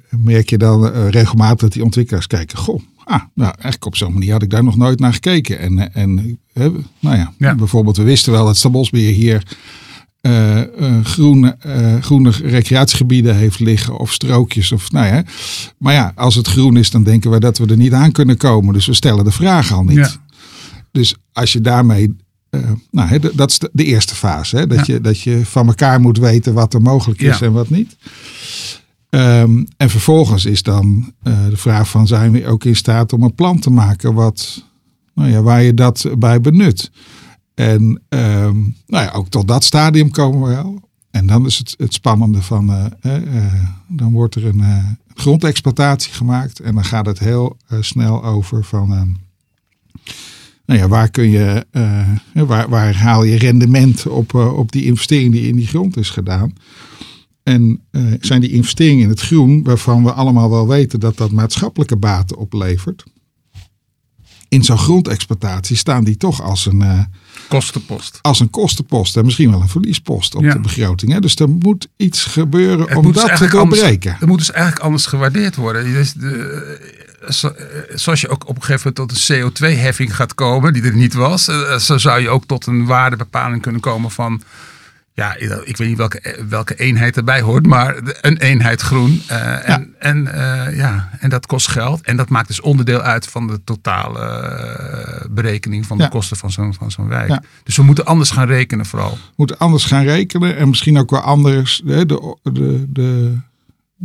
merk je dan regelmatig dat die ontwikkelaars kijken. Goh, ah, nou eigenlijk op zo'n manier had ik daar nog nooit naar gekeken. En, en nou ja, ja, bijvoorbeeld we wisten wel dat Stabosbeheer hier uh, uh, groene, uh, groene recreatiegebieden heeft liggen of strookjes. Of, nou ja. Maar ja, als het groen is, dan denken we dat we er niet aan kunnen komen. Dus we stellen de vraag al niet. Ja. Dus als je daarmee uh, nou, dat is de, eerste fase. Hè? Dat, ja. je, dat je van elkaar moet weten wat er mogelijk is ja. en wat niet. Um, en vervolgens is dan uh, de vraag van zijn we ook in staat om een plan te maken wat, nou ja, waar je dat bij benut. En um, nou ja, ook tot dat stadium komen we wel. En dan is het, het spannende van, uh, dan wordt er een grondexploitatie gemaakt en dan gaat het heel snel over van ehm, nou ja, waar, kun je, uh, waar, waar haal je rendement op, uh, op die investering die in die grond is gedaan? En uh, zijn die investeringen in het groen, waarvan we allemaal wel weten dat dat maatschappelijke baten oplevert, in zo'n grondexploitatie staan die toch als een kostenpost. Als een kostenpost en misschien wel een verliespost op ja. de begroting. Hè? Dus er moet iets gebeuren het om dat dus te doorbreken. Het moet dus eigenlijk anders gewaardeerd worden. Dus de, zoals je ook op een gegeven moment tot een CO2-heffing gaat komen, die er niet was, zo zou je ook tot een waardebepaling kunnen komen van, ja, ik weet niet welke, welke eenheid erbij hoort, maar een eenheid groen. Uh, ja. En, en, uh, ja, en dat kost geld. En dat maakt dus onderdeel uit van de totale uh, berekening van de ja. kosten van zo'n van zo'n wijk. Ja. Dus we moeten anders gaan rekenen vooral. We moeten anders gaan rekenen en misschien ook wel anders de, de, de, de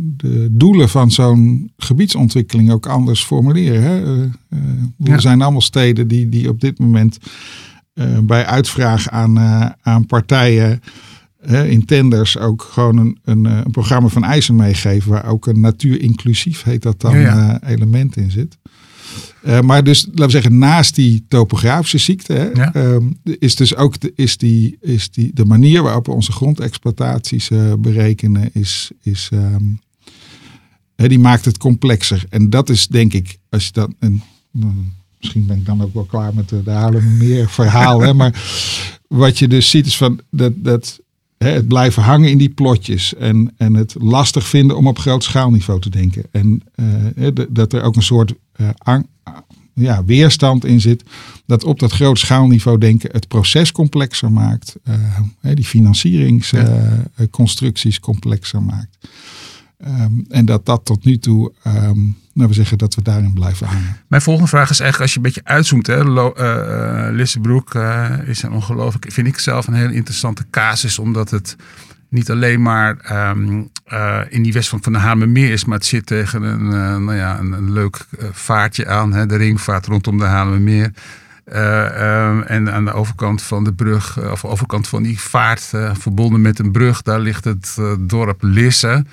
de doelen van zo'n gebiedsontwikkeling ook anders formuleren. Hè? Uh, uh, er zijn allemaal steden die, die op dit moment uh, bij uitvraag aan, aan partijen in tenders ook gewoon een, een, een, programma van eisen meegeven. Waar ook een natuur inclusief heet dat dan ja, ja. element in zit. Maar dus, laten we zeggen, naast die topografische ziekte hè, ehm, is dus ook de, is die, is die, de manier waarop we onze grondexploitaties eh, berekenen, is, is, ehm, die maakt het complexer. En dat is denk ik, als je dat, en, nou, misschien ben ik dan ook wel klaar met de, de Haarlemmermeer verhaal, hè, maar wat je dus ziet is van dat, dat hè, het blijven hangen in die plotjes en, en het lastig vinden om op groot schaalniveau te denken. En eh, dat er ook een soort eh, ang- ja, weerstand in zit. Dat op dat groot schaalniveau denken het proces complexer maakt. eh, die financieringsconstructies complexer maakt. Ehm, en dat dat tot nu toe, ehm, nou we zeggen dat we daarin blijven hangen. Mijn volgende vraag is eigenlijk als je een beetje uitzoomt. Hè, Lo, eh, eh, Lissebroek eh, is een ongelooflijk, vind ik zelf een hele interessante casus. Omdat het niet alleen maar ehm, eh, in die west van, de Hamermeer is. Maar het zit tegen een, nou ja, een, leuk vaartje aan. Hè, de ringvaart rondom de Hamermeer. Eh, ehm, en aan de overkant van de brug, eh, of overkant van die vaart, eh, verbonden met een brug, daar ligt het dorp Lisse.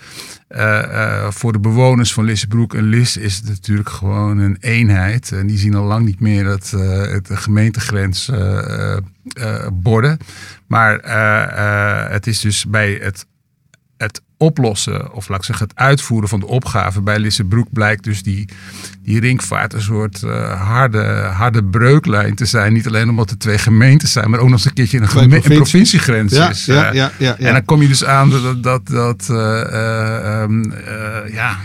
Voor de bewoners van Lissebroek en Lis is het natuurlijk gewoon een eenheid. En die zien al lang niet meer eh, het de gemeentegrens borden. Maar het is dus bij het, het oplossen, of laat ik zeggen het uitvoeren van de opgave bij Lissebroek blijkt dus die, die ringvaart een soort eh, harde, harde breuklijn te zijn. Niet alleen omdat er twee gemeentes zijn, maar ook nog eens een keertje een, geme- een provinciegrens Ja, is. ja, eh. ja, ja, ja. En dan kom je dus aan dat, dat, dat eh, eh, ehm, eh, ja,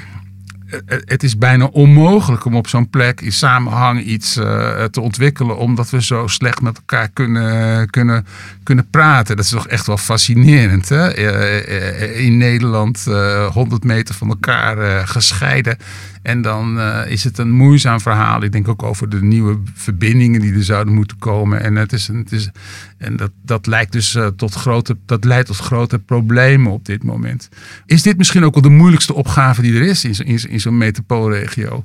het- het is bijna onmogelijk om op zo'n plek in samenhang iets eh, te ontwikkelen, omdat we zo slecht met elkaar kunnen, kunnen, kunnen praten. Dat is toch echt wel fascinerend. Hè? Eh, eh, in Nederland eh 100 meter van elkaar eh, gescheiden. En dan eh, is het een moeizaam verhaal. Ik denk ook over de nieuwe verbindingen die er zouden moeten komen. En, het is, het is, en dat, dat, lijkt dus, eh, tot grote, dat leidt tot grote problemen op dit moment. Is dit misschien ook wel de moeilijkste opgave die er is in, in zo'n metropoolregio?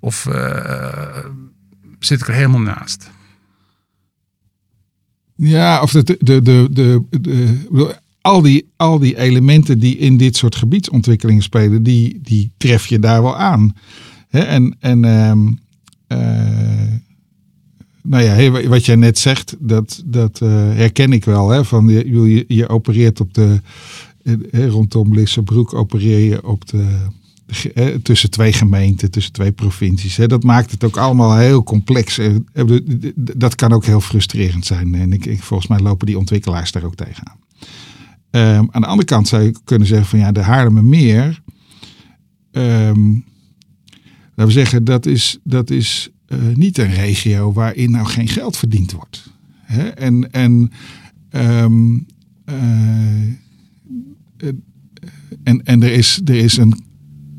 Of eh, zit ik er helemaal naast? Ja, of de, de, de, de, al, die, al die elementen die in dit soort gebiedsontwikkelingen spelen, die, die tref je daar wel aan. En en ehm, eh, nou ja, wat jij net zegt, dat, dat eh, herken ik wel. Van je, je, je opereert op de, eh, rondom Lissabroek opereer je op de, tussen twee gemeenten, tussen twee provincies. Dat maakt het ook allemaal heel complex. Dat kan ook heel frustrerend zijn. En ik, ik, volgens mij lopen die ontwikkelaars daar ook tegenaan. Ehm, aan de andere kant zou je kunnen zeggen van ja, de Haarlemmermeer. ehm laten we zeggen, dat is, dat is eh, niet een regio waarin nou geen geld verdiend wordt. Hè? En, en, ehm, eh, eh, en, en er is, er is een.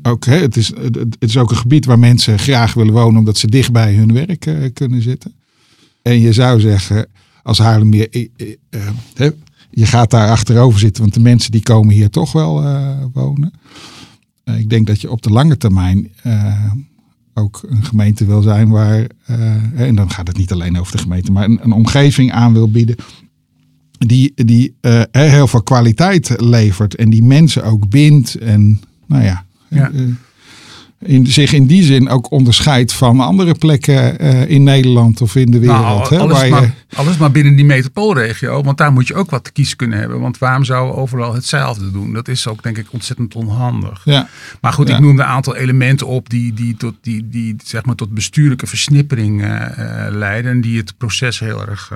Ook, hè, het, is, het is ook een gebied waar mensen graag willen wonen omdat ze dicht bij hun werk kunnen zitten. En je zou zeggen, als Haarlemmeer, je gaat daar achterover zitten, want de mensen die komen hier toch wel eh, wonen. Eh, ik denk dat je op de lange termijn eh, ook een gemeente wil zijn waar, en dan gaat het niet alleen over de gemeente, maar een, een omgeving aan wil bieden die, die heel veel kwaliteit levert en die mensen ook bindt en nou ja, Ja. In, zich in die zin ook onderscheidt van andere plekken eh, in Nederland of in de wereld. Nou, hè, alles, je- maar, alles maar binnen die metropoolregio. Want daar moet je ook wat te kiezen kunnen hebben. Want waarom zouden we overal hetzelfde doen? Dat is ook denk ik ontzettend onhandig. ja, Maar goed, Ja. ik noemde een aantal elementen op die, die, tot, die, die zeg maar tot bestuurlijke versnippering eh, eh, leiden. En die het proces heel erg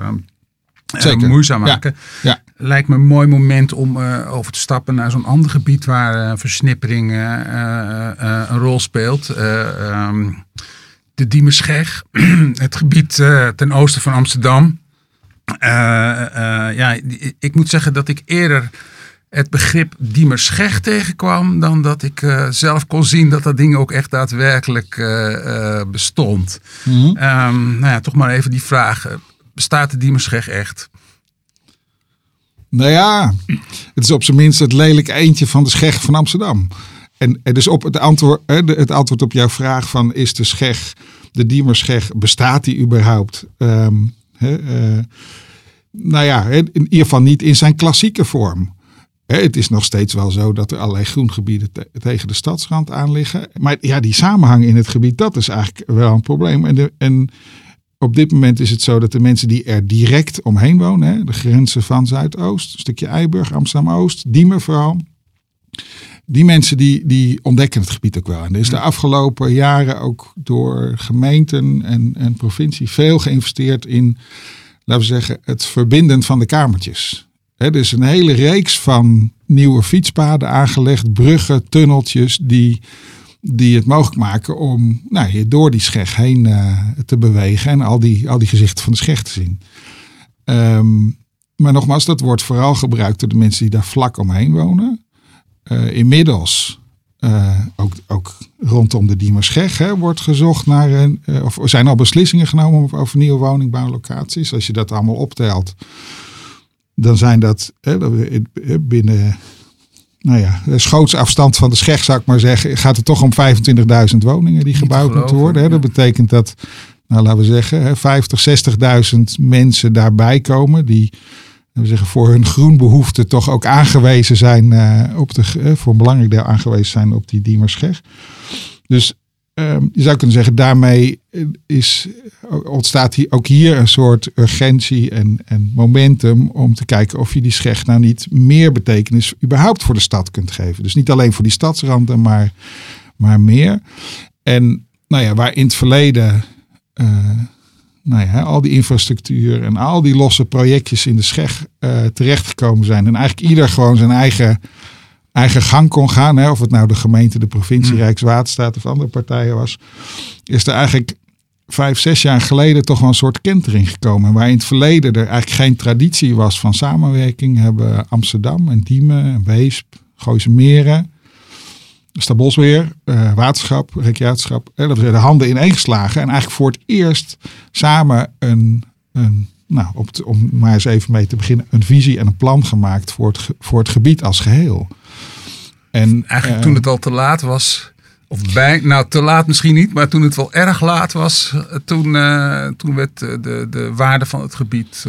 Zeker. moeizaam maken. ja. Lijkt me een mooi moment om eh, over te stappen naar zo'n ander gebied waar eh, versnippering eh, een rol speelt. Eh, ehm, de Diemerscheg, het gebied ten oosten van Amsterdam. Ja, ik moet zeggen dat ik eerder het begrip Diemerscheg tegenkwam dan dat ik zelf kon zien dat dat ding ook echt daadwerkelijk bestond. Ehm, nou ja, toch maar even die vraag. Bestaat de Diemerscheg echt? Nou ja, het is op zijn minst het lelijk eentje van de scheg van Amsterdam. En, dus op het antwoord, het antwoord op jouw vraag van is de scheg, de Diemerscheg, bestaat die überhaupt? Ehm, eh, nou ja, in ieder geval niet in zijn klassieke vorm. Het is nog steeds wel zo dat er allerlei groengebieden te- tegen de stadsrand aan liggen. Maar ja, die samenhang in het gebied, dat is eigenlijk wel een probleem. En, de, en op dit moment is het zo dat de mensen die er direct omheen wonen, hè, de grenzen van Zuidoost, een stukje Eiburg, Amsterdam-Oost, Diemen vooral. Die mensen die, die ontdekken het gebied ook wel. En er is de afgelopen jaren ook door gemeenten en, en provincie veel geïnvesteerd in, laten we zeggen, het verbinden van de kamertjes. Hè, er is een hele reeks van nieuwe fietspaden aangelegd, bruggen, tunneltjes, die, die het mogelijk maken om nou, door die scheg heen eh, te bewegen en al die, al die gezichten van de scheg te zien. Ehm, maar nogmaals, dat wordt vooral gebruikt door de mensen die daar vlak omheen wonen. Eh, inmiddels, eh, ook, ook rondom de Diemerscheg, hè, wordt gezocht naar een. of zijn al beslissingen genomen over, nieuwe woningbouwlocaties. Als je dat allemaal optelt, dan zijn dat hè, binnen. Nou ja, schootsafstand van de Scheg, zou ik maar zeggen, gaat het toch om 25.000 woningen die gebouwd moeten worden. Hè. Dat betekent dat, nou laten we zeggen, hè, 50, 60.000 mensen daarbij komen die laten we zeggen, voor hun groenbehoeften toch ook aangewezen zijn eh, op de, eh, voor een belangrijk deel aangewezen zijn op die Diemerscheg. Dus ehm, je zou kunnen zeggen, daarmee eh, is, ontstaat hier, ook hier een soort urgentie en, en momentum om te kijken of je die scheg nou niet meer betekenis überhaupt voor de stad kunt geven. Dus niet alleen voor die stadsranden, maar, maar meer. En nou ja, waar in het verleden eh, nou ja, al die infrastructuur en al die losse projectjes in de scheg eh, terechtgekomen zijn. En eigenlijk ieder gewoon zijn eigen, eigen gang kon gaan. Hè, of het nou de gemeente, de provincie, Hmm. Rijkswaterstaat of andere partijen was. Is er eigenlijk vijf, zes jaar geleden toch wel een soort kentering gekomen. Waar in het verleden er eigenlijk geen traditie was van samenwerking. Hebben Amsterdam en Diemen en Weesp, Gooise Meren... Stabosweer, eh waterschap, recreatieschap, eh, dat de handen ineengeslagen. En eigenlijk voor het eerst samen een, een nou, op om maar eens even mee te beginnen, een visie en een plan gemaakt voor het, voor het gebied als geheel. En Eigenlijk toen het al te laat was. Of bij, nou te laat misschien niet, maar toen het wel erg laat was, eh, toen, eh, toen werd eh, de, de waarde van het gebied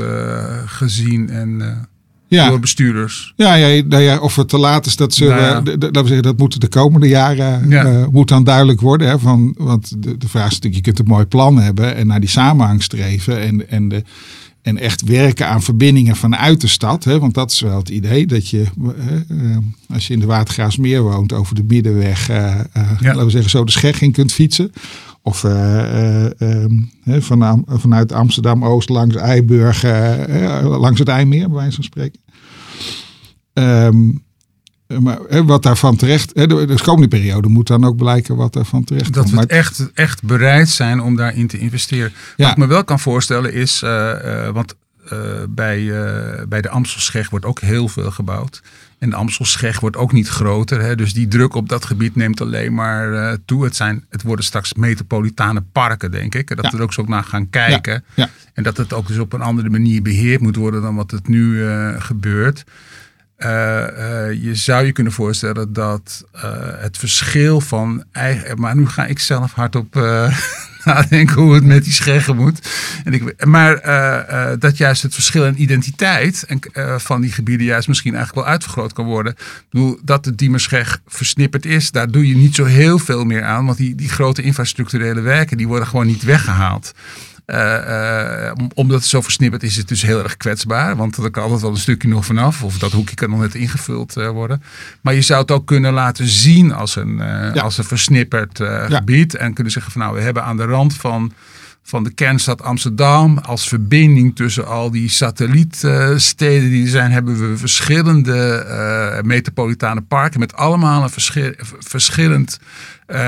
gezien en ja, door bestuurders. Ja, ja, nou ja, of het te laat is, dat, zullen, Nou ja. laten we zeggen, dat moeten de komende jaren Ja. moet dan duidelijk worden. Hè, van, want de, de vraag is natuurlijk, je kunt een mooi plan hebben en naar die samenhang streven en, en, de, en echt werken aan verbindingen vanuit de stad. Hè, want dat is wel het idee dat je, eh, eh, als je in de Watergraafsmeer woont, over de middenweg, eh, laten we zeggen, zo de scheg in kunt fietsen. Of eh, eh, ehm, van, vanuit Amsterdam-Oost langs Eiburg, langs het IJmeer, bij wijze van spreken. Ehm, maar hè, wat daarvan terecht, hè, de, de komende periode moet dan ook blijken wat daarvan terecht Dat komt. we Maar het echt, echt bereid zijn om daarin te investeren. Ja. Wat ik me wel kan voorstellen is, eh, eh, want eh, bij, eh, bij de Amstelscheg wordt ook heel veel gebouwd. En de Amstelscheg wordt ook niet groter. Hè? Dus die druk op dat gebied neemt alleen maar eh, toe. Het, zijn, het worden straks metropolitane parken, denk ik. En dat Ja. we er ook zo naar gaan kijken. ja. En dat het ook dus op een andere manier beheerd moet worden dan wat het nu eh, gebeurt. Eh, eh, je zou je kunnen voorstellen dat eh, het verschil van eigen. Maar nu ga ik zelf hardop nadenken hoe het met die scheggen moet. En ik, maar dat juist het verschil in identiteit en, van die gebieden juist misschien eigenlijk wel uitvergroot kan worden. Ik dat de Diemerscheg versnipperd is, daar doe je niet zo heel veel meer aan. Want die, die grote infrastructurele werken die worden gewoon niet weggehaald. Eh, eh, om- omdat het zo versnipperd is, is het dus heel erg kwetsbaar. Want er kan altijd wel een stukje nog vanaf. Of dat hoekje kan nog net ingevuld eh, worden. Maar je zou het ook kunnen laten zien als een, Ja. als een versnipperd Ja. gebied. En kunnen zeggen van nou, we hebben aan de rand van, van de kernstad Amsterdam... als verbinding tussen al die satellietsteden die er zijn... hebben we verschillende eh, metropolitane parken... met allemaal een verschil, verschillend eh,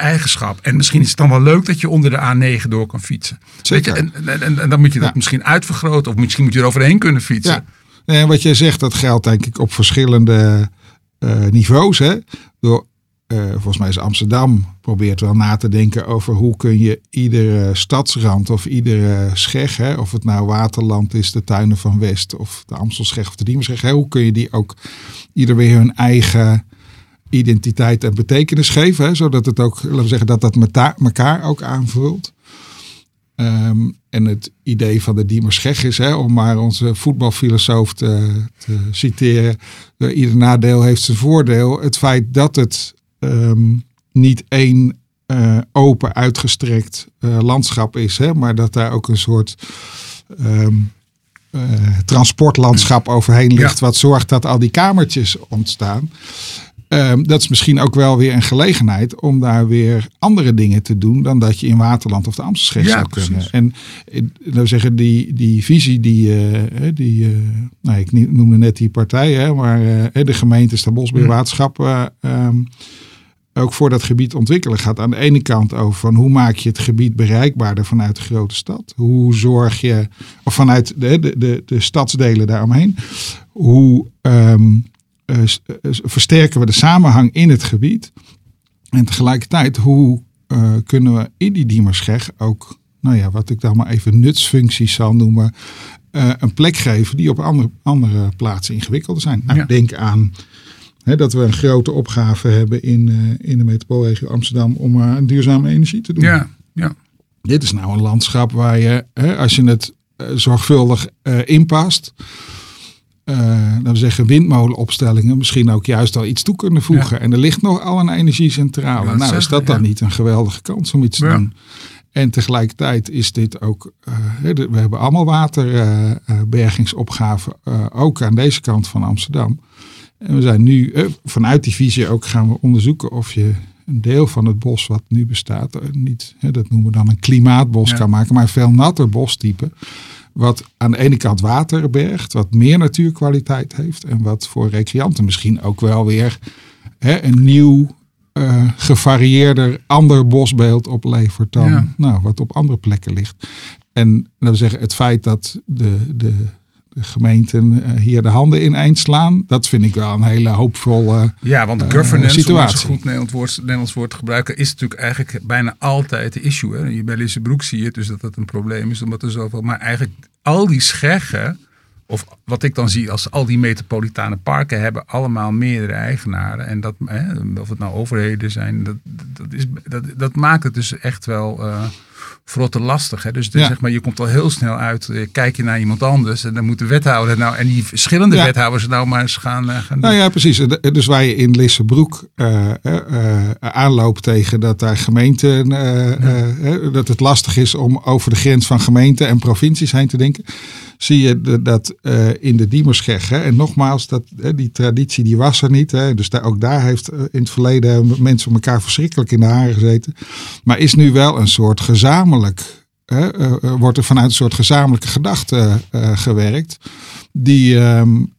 eigenschap. En misschien is het dan wel leuk dat je onder de A9 door kan fietsen. Zeker. Je, en, en, en, en dan moet je dat Ja. misschien uitvergroten... of misschien moet je er overheen kunnen fietsen. Ja. Nee, wat jij zegt, dat geldt denk ik op verschillende eh, niveaus. Hè? Door, eh, volgens mij is Amsterdam probeert wel na te denken over hoe kun je iedere stadsrand of iedere scheg, hè, of het nou Waterland is, de Tuinen van West of de Amstelscheg of de Diemerscheg, hè, hoe kun je die ook ieder weer hun eigen identiteit en betekenis geven, hè, zodat het ook, laten we zeggen, dat dat meta- elkaar ook aanvult. Ehm, en het idee van de Diemerscheg is, hè, om maar onze voetbalfilosoof te citeren, ieder nadeel heeft zijn voordeel. Het feit dat het ehm, niet één uh, open uitgestrekt uh, landschap is, hè, maar dat daar ook een soort um, uh, transportlandschap overheen ligt, wat zorgt dat al die kamertjes ontstaan. Um, dat is misschien ook wel weer een gelegenheid om daar weer andere dingen te doen dan dat je in Waterland of de Amstelscheg ja, zou kunnen. Precies. En nou zeggen, die, die visie die, uh, die uh, nou, ik noemde net die partij, hè, maar uh, de gemeente Stabosbeheer Waterschap um, ook voor dat gebied ontwikkelen gaat aan de ene kant over van hoe maak je het gebied bereikbaarder vanuit de grote stad? Hoe zorg je, of vanuit de, de, de, de stadsdelen daaromheen, hoe um, uh, versterken we de samenhang in het gebied? En tegelijkertijd, hoe uh, kunnen we in die Diemerscheg ook, nou ja, wat ik dan maar even nutsfuncties zal noemen, uh, een plek geven die op andere, andere plaatsen ingewikkelder zijn. Nou, ja. Denk aan dat we een grote opgave hebben in, uh, in de metropoolregio Amsterdam om uh, duurzame energie te doen. Ja, ja. Dit is nou een landschap waar je, hè, als je het uh, zorgvuldig inpast, dan we zeggen windmolenopstellingen misschien ook juist al iets toe kunnen voegen. Ja. En er ligt nog al een energiecentrale. nou, zeggen, is dat dan niet een geweldige kans om iets te doen? En tegelijkertijd is dit ook, we hebben allemaal waterbergingsopgaven, ook aan deze kant van Amsterdam. En we zijn nu eh, vanuit die visie ook gaan we onderzoeken of je een deel van het bos wat nu bestaat, eh, niet, hè, dat noemen we dan een klimaatbos ja. kan maken, maar een veel natter bostype. Wat aan de ene kant water bergt, wat meer natuurkwaliteit heeft en wat voor recreanten misschien ook wel weer hè, een nieuw, uh, gevarieerder, ander bosbeeld oplevert dan ja. nou, wat op andere plekken ligt. En dat we zeggen, het feit dat de, de gemeenten uh, hier de handen in eind slaan. Dat vind ik wel een hele hoopvolle Ja, want uh, governance, situatie. om goed Nederlands woord, Nederlands woord te gebruiken, is natuurlijk eigenlijk bijna altijd de issue. Hè? Bij Lissebroek zie je dus dat dat een probleem is, omdat er zoveel... Maar eigenlijk al die scheggen, of wat ik dan zie als al die metropolitane parken, hebben allemaal meerdere eigenaren. En dat, hè, of het nou overheden zijn, dat, dat, is, dat, dat maakt het dus echt wel... Uh, te lastig. Hè? Dus, ja. zeg maar, je komt al heel snel uit, eh, kijk je naar iemand anders en dan moet de wethouder nou, en die verschillende ja. wethouders nou maar eens gaan, uh, gaan Nou ja, precies. Dus waar je in Lissebroek uh, aanloopt tegen dat daar gemeenten, dat het lastig is om over de grens van gemeenten en provincies heen te denken zie je dat in de Diemerscheg. Hè, en nogmaals, dat, die traditie die was er niet. Hè, dus daar, ook daar heeft in het verleden mensen elkaar verschrikkelijk in de haren gezeten. Maar is nu wel een soort gezamenlijk. Wordt er vanuit een soort gezamenlijke gedachte gewerkt. Die, um,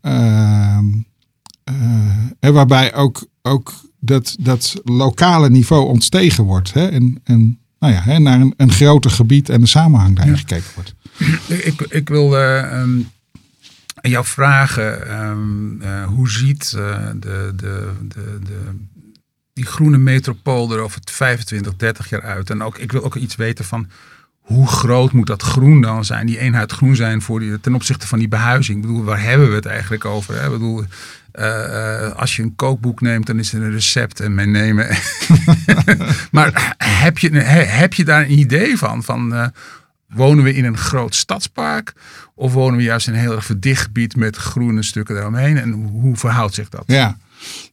waarbij ook, ook dat, dat lokale niveau ontstegen wordt. Hè, en, en nou ja, hè, naar een, een groter gebied en de samenhang daarin ja. gekeken wordt. Ik, ik wil um, jou vragen, um, uh, hoe ziet uh, de, de, de, de, die groene metropool er over 25, 30 jaar uit? En ook, ik wil ook iets weten van hoe groot moet dat groen dan zijn, die eenheid groen zijn voor ten opzichte van die behuizing? Ik bedoel, waar hebben we het eigenlijk over? Hè? Ik bedoel, uh, uh, als je een kookboek neemt, dan is er een recept en men nemen. maar heb je, heb je daar een idee van? van uh, Wonen we in een groot stadspark of wonen we juist in een heel erg verdicht gebied met groene stukken daaromheen? En hoe verhoudt zich dat? Ja,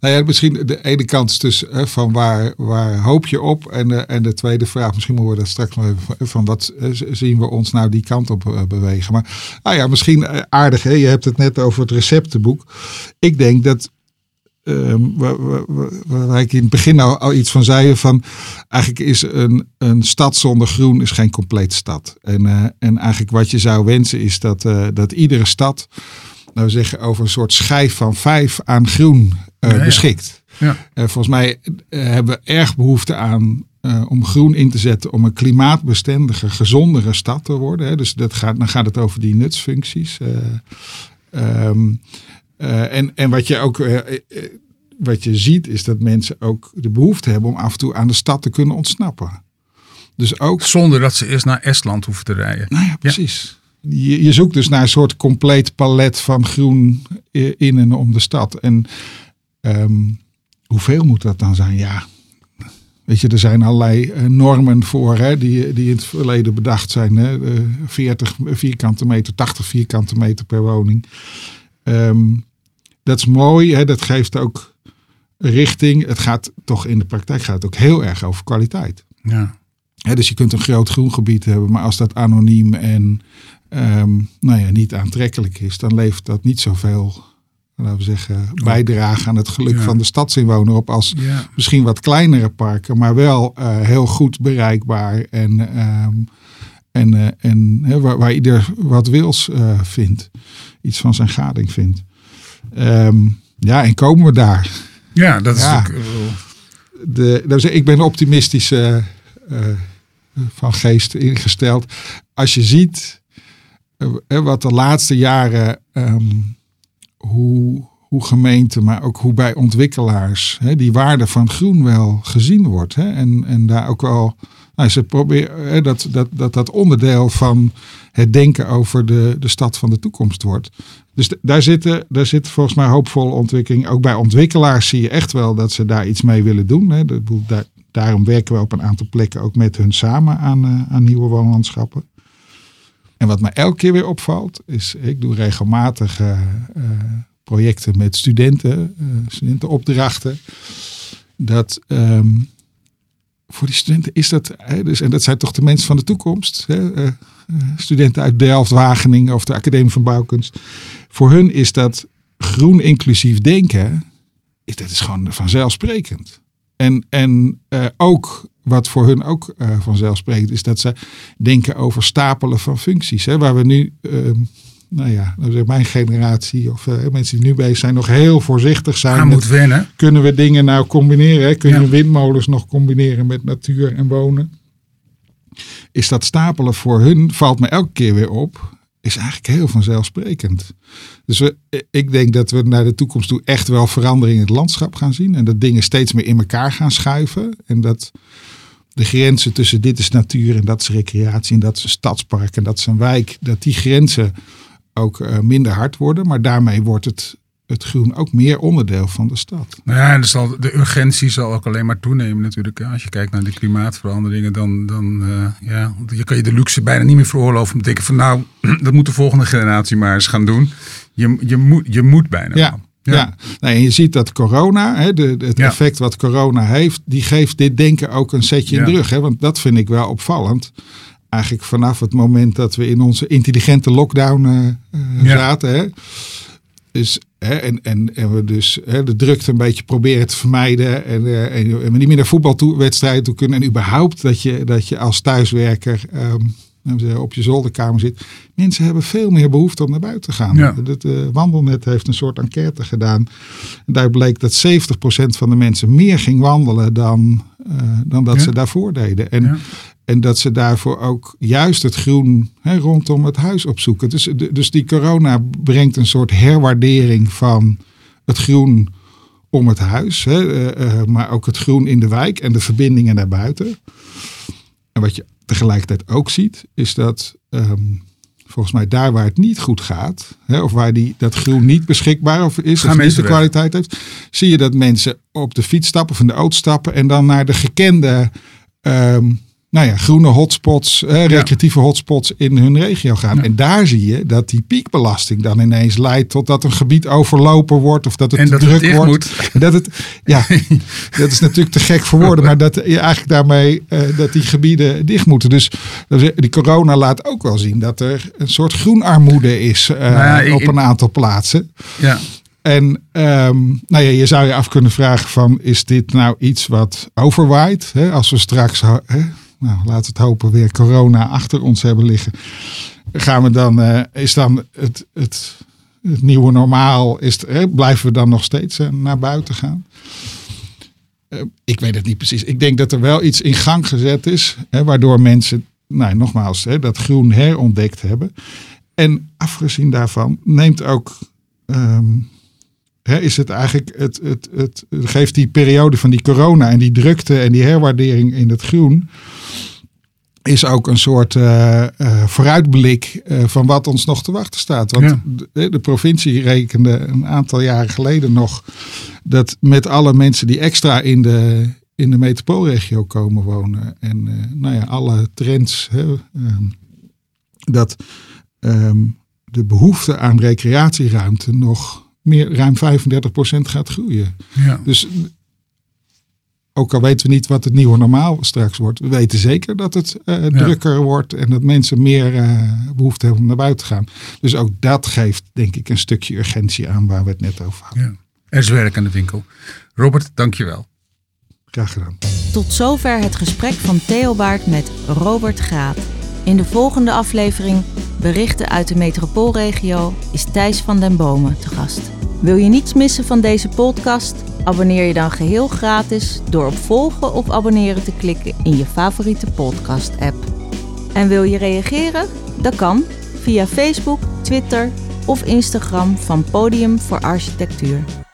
nou ja, misschien de ene kant is dus hè, van waar, waar hoop je op? En de, en de tweede vraag, misschien moeten we dat straks nog even van wat zien we ons nou die kant op bewegen. Maar nou ja, misschien aardig, hè? je hebt het net over het receptenboek. Ik denk dat Um, waar, ik in het begin al, al iets van zei, van eigenlijk is een, een stad zonder groen is geen complete stad. En, en eigenlijk wat je zou wensen is dat, dat iedere stad, nou zeggen, over een soort schijf van vijf aan groen ja, beschikt. Ja. volgens mij hebben we erg behoefte aan om groen in te zetten om een klimaatbestendige, gezondere stad te worden. Hè. Dus dat gaat, dan gaat het over die nutsfuncties. Um, uh, en, en wat je ook wat je ziet is dat mensen ook de behoefte hebben om af en toe aan de stad te kunnen ontsnappen. Dus ook, Zonder dat ze eerst naar Estland hoeven te rijden. Nou ja, precies. Ja. Je, je, zoekt dus naar een soort compleet palet van groen in en om de stad. En um, hoeveel moet dat dan zijn? Ja, Weet je, er zijn allerlei eh, normen voor hè, die, die in het verleden bedacht zijn. Hè? 40 vierkante meter, 80 vierkante meter per woning. Ehm, dat is mooi, hè? dat geeft ook richting. Het gaat toch in de praktijk gaat het ook heel erg over kwaliteit. Ja. Hè, dus je kunt een groot groengebied hebben, maar als dat anoniem en ehm, nou ja, niet aantrekkelijk is, dan levert dat niet zoveel laten we zeggen, bijdragen aan het geluk van de stadsinwoner op als misschien wat kleinere parken, maar wel uh, heel goed bereikbaar en, um, en, uh, en he, waar, waar, ieder wat wils uh, vindt, iets van zijn gading vindt. Um, ja, en komen we daar? Ja, dat is ja. natuurlijk. De, dus ik ben optimistisch van geest ingesteld. Als je ziet wat de laatste jaren um, hoe, hoe gemeenten, maar ook hoe bij ontwikkelaars hè, die waarde van groen wel gezien wordt. Hè, en, en daar ook wel, nou, ze proberen hè, dat, dat, dat dat onderdeel van het denken over de, de stad van de toekomst wordt. Dus daar zitten, daar zit volgens mij hoopvolle ontwikkeling. Ook bij ontwikkelaars zie je echt wel dat ze daar iets mee willen doen. Hè. Daar, daarom werken we op een aantal plekken ook met hun samen aan, uh, aan nieuwe woonlandschappen. En wat mij elke keer weer opvalt, is ik doe regelmatig uh, projecten met studenten, uh, studentenopdrachten. Dat um, voor die studenten is dat, hè, dus, en dat zijn toch de mensen van de toekomst. Hè, studenten uit Delft, Wageningen of de Academie van Bouwkunst. Voor hun is dat groen inclusief denken, dat is gewoon vanzelfsprekend. En, en ook wat voor hun ook uh, vanzelfsprekend is, dat ze denken over stapelen van functies. Hè, waar we nu, uh, nou ja, mijn generatie of uh, mensen die nu bezig zijn, nog heel voorzichtig zijn. Aan moet wennen. Kunnen we dingen nou combineren? Hè? Kun je ja. windmolens nog combineren met natuur en wonen? Is dat stapelen voor hun, valt me elke keer weer op, is eigenlijk heel vanzelfsprekend. Dus we, ik denk dat we naar de toekomst toe echt wel verandering in het landschap gaan zien. En dat dingen steeds meer in elkaar gaan schuiven. En dat de grenzen tussen dit is natuur en dat is recreatie en dat is een stadspark en dat is een wijk, dat die grenzen ook uh, minder hard worden. Maar daarmee wordt het, het groen ook meer onderdeel van de stad. Nou ja, dus zal, de urgentie zal ook alleen maar toenemen natuurlijk. Als je kijkt naar de klimaatveranderingen, dan, dan uh, ja, je kan je de luxe bijna niet meer veroorloven om te denken van nou, dat moet de volgende generatie maar eens gaan doen. Je, je, moet, je moet bijna ja. Ja, ja. Nee, en je ziet dat corona, hè, de, het ja. effect wat corona heeft, die geeft dit denken ook een setje in de rug. Hè, want dat vind ik wel opvallend. Eigenlijk vanaf het moment dat we in onze intelligente lockdown uh, zaten. Hè, dus, hè, en, en, en we dus hè, de drukte een beetje proberen te vermijden. En, uh, en, en we niet meer naar voetbalwedstrijden toe kunnen. En überhaupt dat je, dat je als thuiswerker um, op je zolderkamer zit. Mensen hebben veel meer behoefte om naar buiten te gaan. Ja. Het uh, Wandelnet heeft een soort enquête gedaan. En daar bleek dat 70% van de mensen meer ging wandelen dan, uh, dan dat ja. ze daarvoor deden. En, ja. en dat ze daarvoor ook juist het groen hè, rondom het huis opzoeken. Dus, dus die corona brengt een soort herwaardering van het groen om het huis. Hè, uh, maar ook het groen in de wijk en de verbindingen naar buiten. En wat je tegelijkertijd ook ziet, is dat um, volgens mij daar waar het niet goed gaat, hè, of waar die, dat groen niet beschikbaar of is, Gaan of niet de kwaliteit heeft, zie je dat mensen op de fiets stappen of in de auto stappen en dan naar de gekende um, nou ja, groene hotspots, eh, recreatieve ja. hotspots in hun regio gaan. Ja. En daar zie je dat die piekbelasting dan ineens leidt tot dat een gebied overlopen wordt of dat het en te dat druk het wordt. Moet. En dat het, ja, dat is natuurlijk te gek voor woorden, maar dat je eigenlijk daarmee uh, dat die gebieden dicht moeten. Dus die corona laat ook wel zien dat er een soort groenarmoede is uh, nou ja, op een aantal plaatsen. Ja. En um, nou ja, je zou je af kunnen vragen van, is dit nou iets wat overwaait? Hè? Als we straks, hè, nou, laten we het hopen, weer corona achter ons hebben liggen. Gaan we dan, uh, is dan het, het, het nieuwe normaal, is blijven we dan nog steeds uh, naar buiten gaan? Uh, ik weet het niet precies. Ik denk dat er wel iets in gang gezet is, hè, waardoor mensen, nou nogmaals, hè, dat groen herontdekt hebben. En afgezien daarvan neemt ook um, He, is het eigenlijk, het, het, het, het, geeft die periode van die corona en die drukte en die herwaardering in het groen, is ook een soort uh, uh, vooruitblik uh, van wat ons nog te wachten staat. Want ja. de, de, provincie rekende een aantal jaren geleden nog dat met alle mensen die extra in de, in de metropoolregio komen wonen. En eh, nou ja, alle trends. Hè, ehm, dat ehm, de behoefte aan recreatieruimte nog meer ruim 35% gaat groeien. Ja. Dus ook al weten we niet wat het nieuwe normaal straks wordt, we weten zeker dat het eh, drukker wordt en dat mensen meer uh, behoefte hebben om naar buiten te gaan. Dus ook dat geeft, denk ik, een stukje urgentie aan waar we het net over hadden. Ja. Er is werk aan de winkel. Robert, dankjewel. Graag gedaan. Tot zover het gesprek van Theobaard met Robert Graat. In de volgende aflevering Berichten uit de metropoolregio is Thijs van den Bomen te gast. Wil je niets missen van deze podcast? Abonneer je dan geheel gratis door op volgen of abonneren te klikken in je favoriete podcast-app. En wil je reageren? Dat kan via Facebook, Twitter of Instagram van Podium voor Architectuur.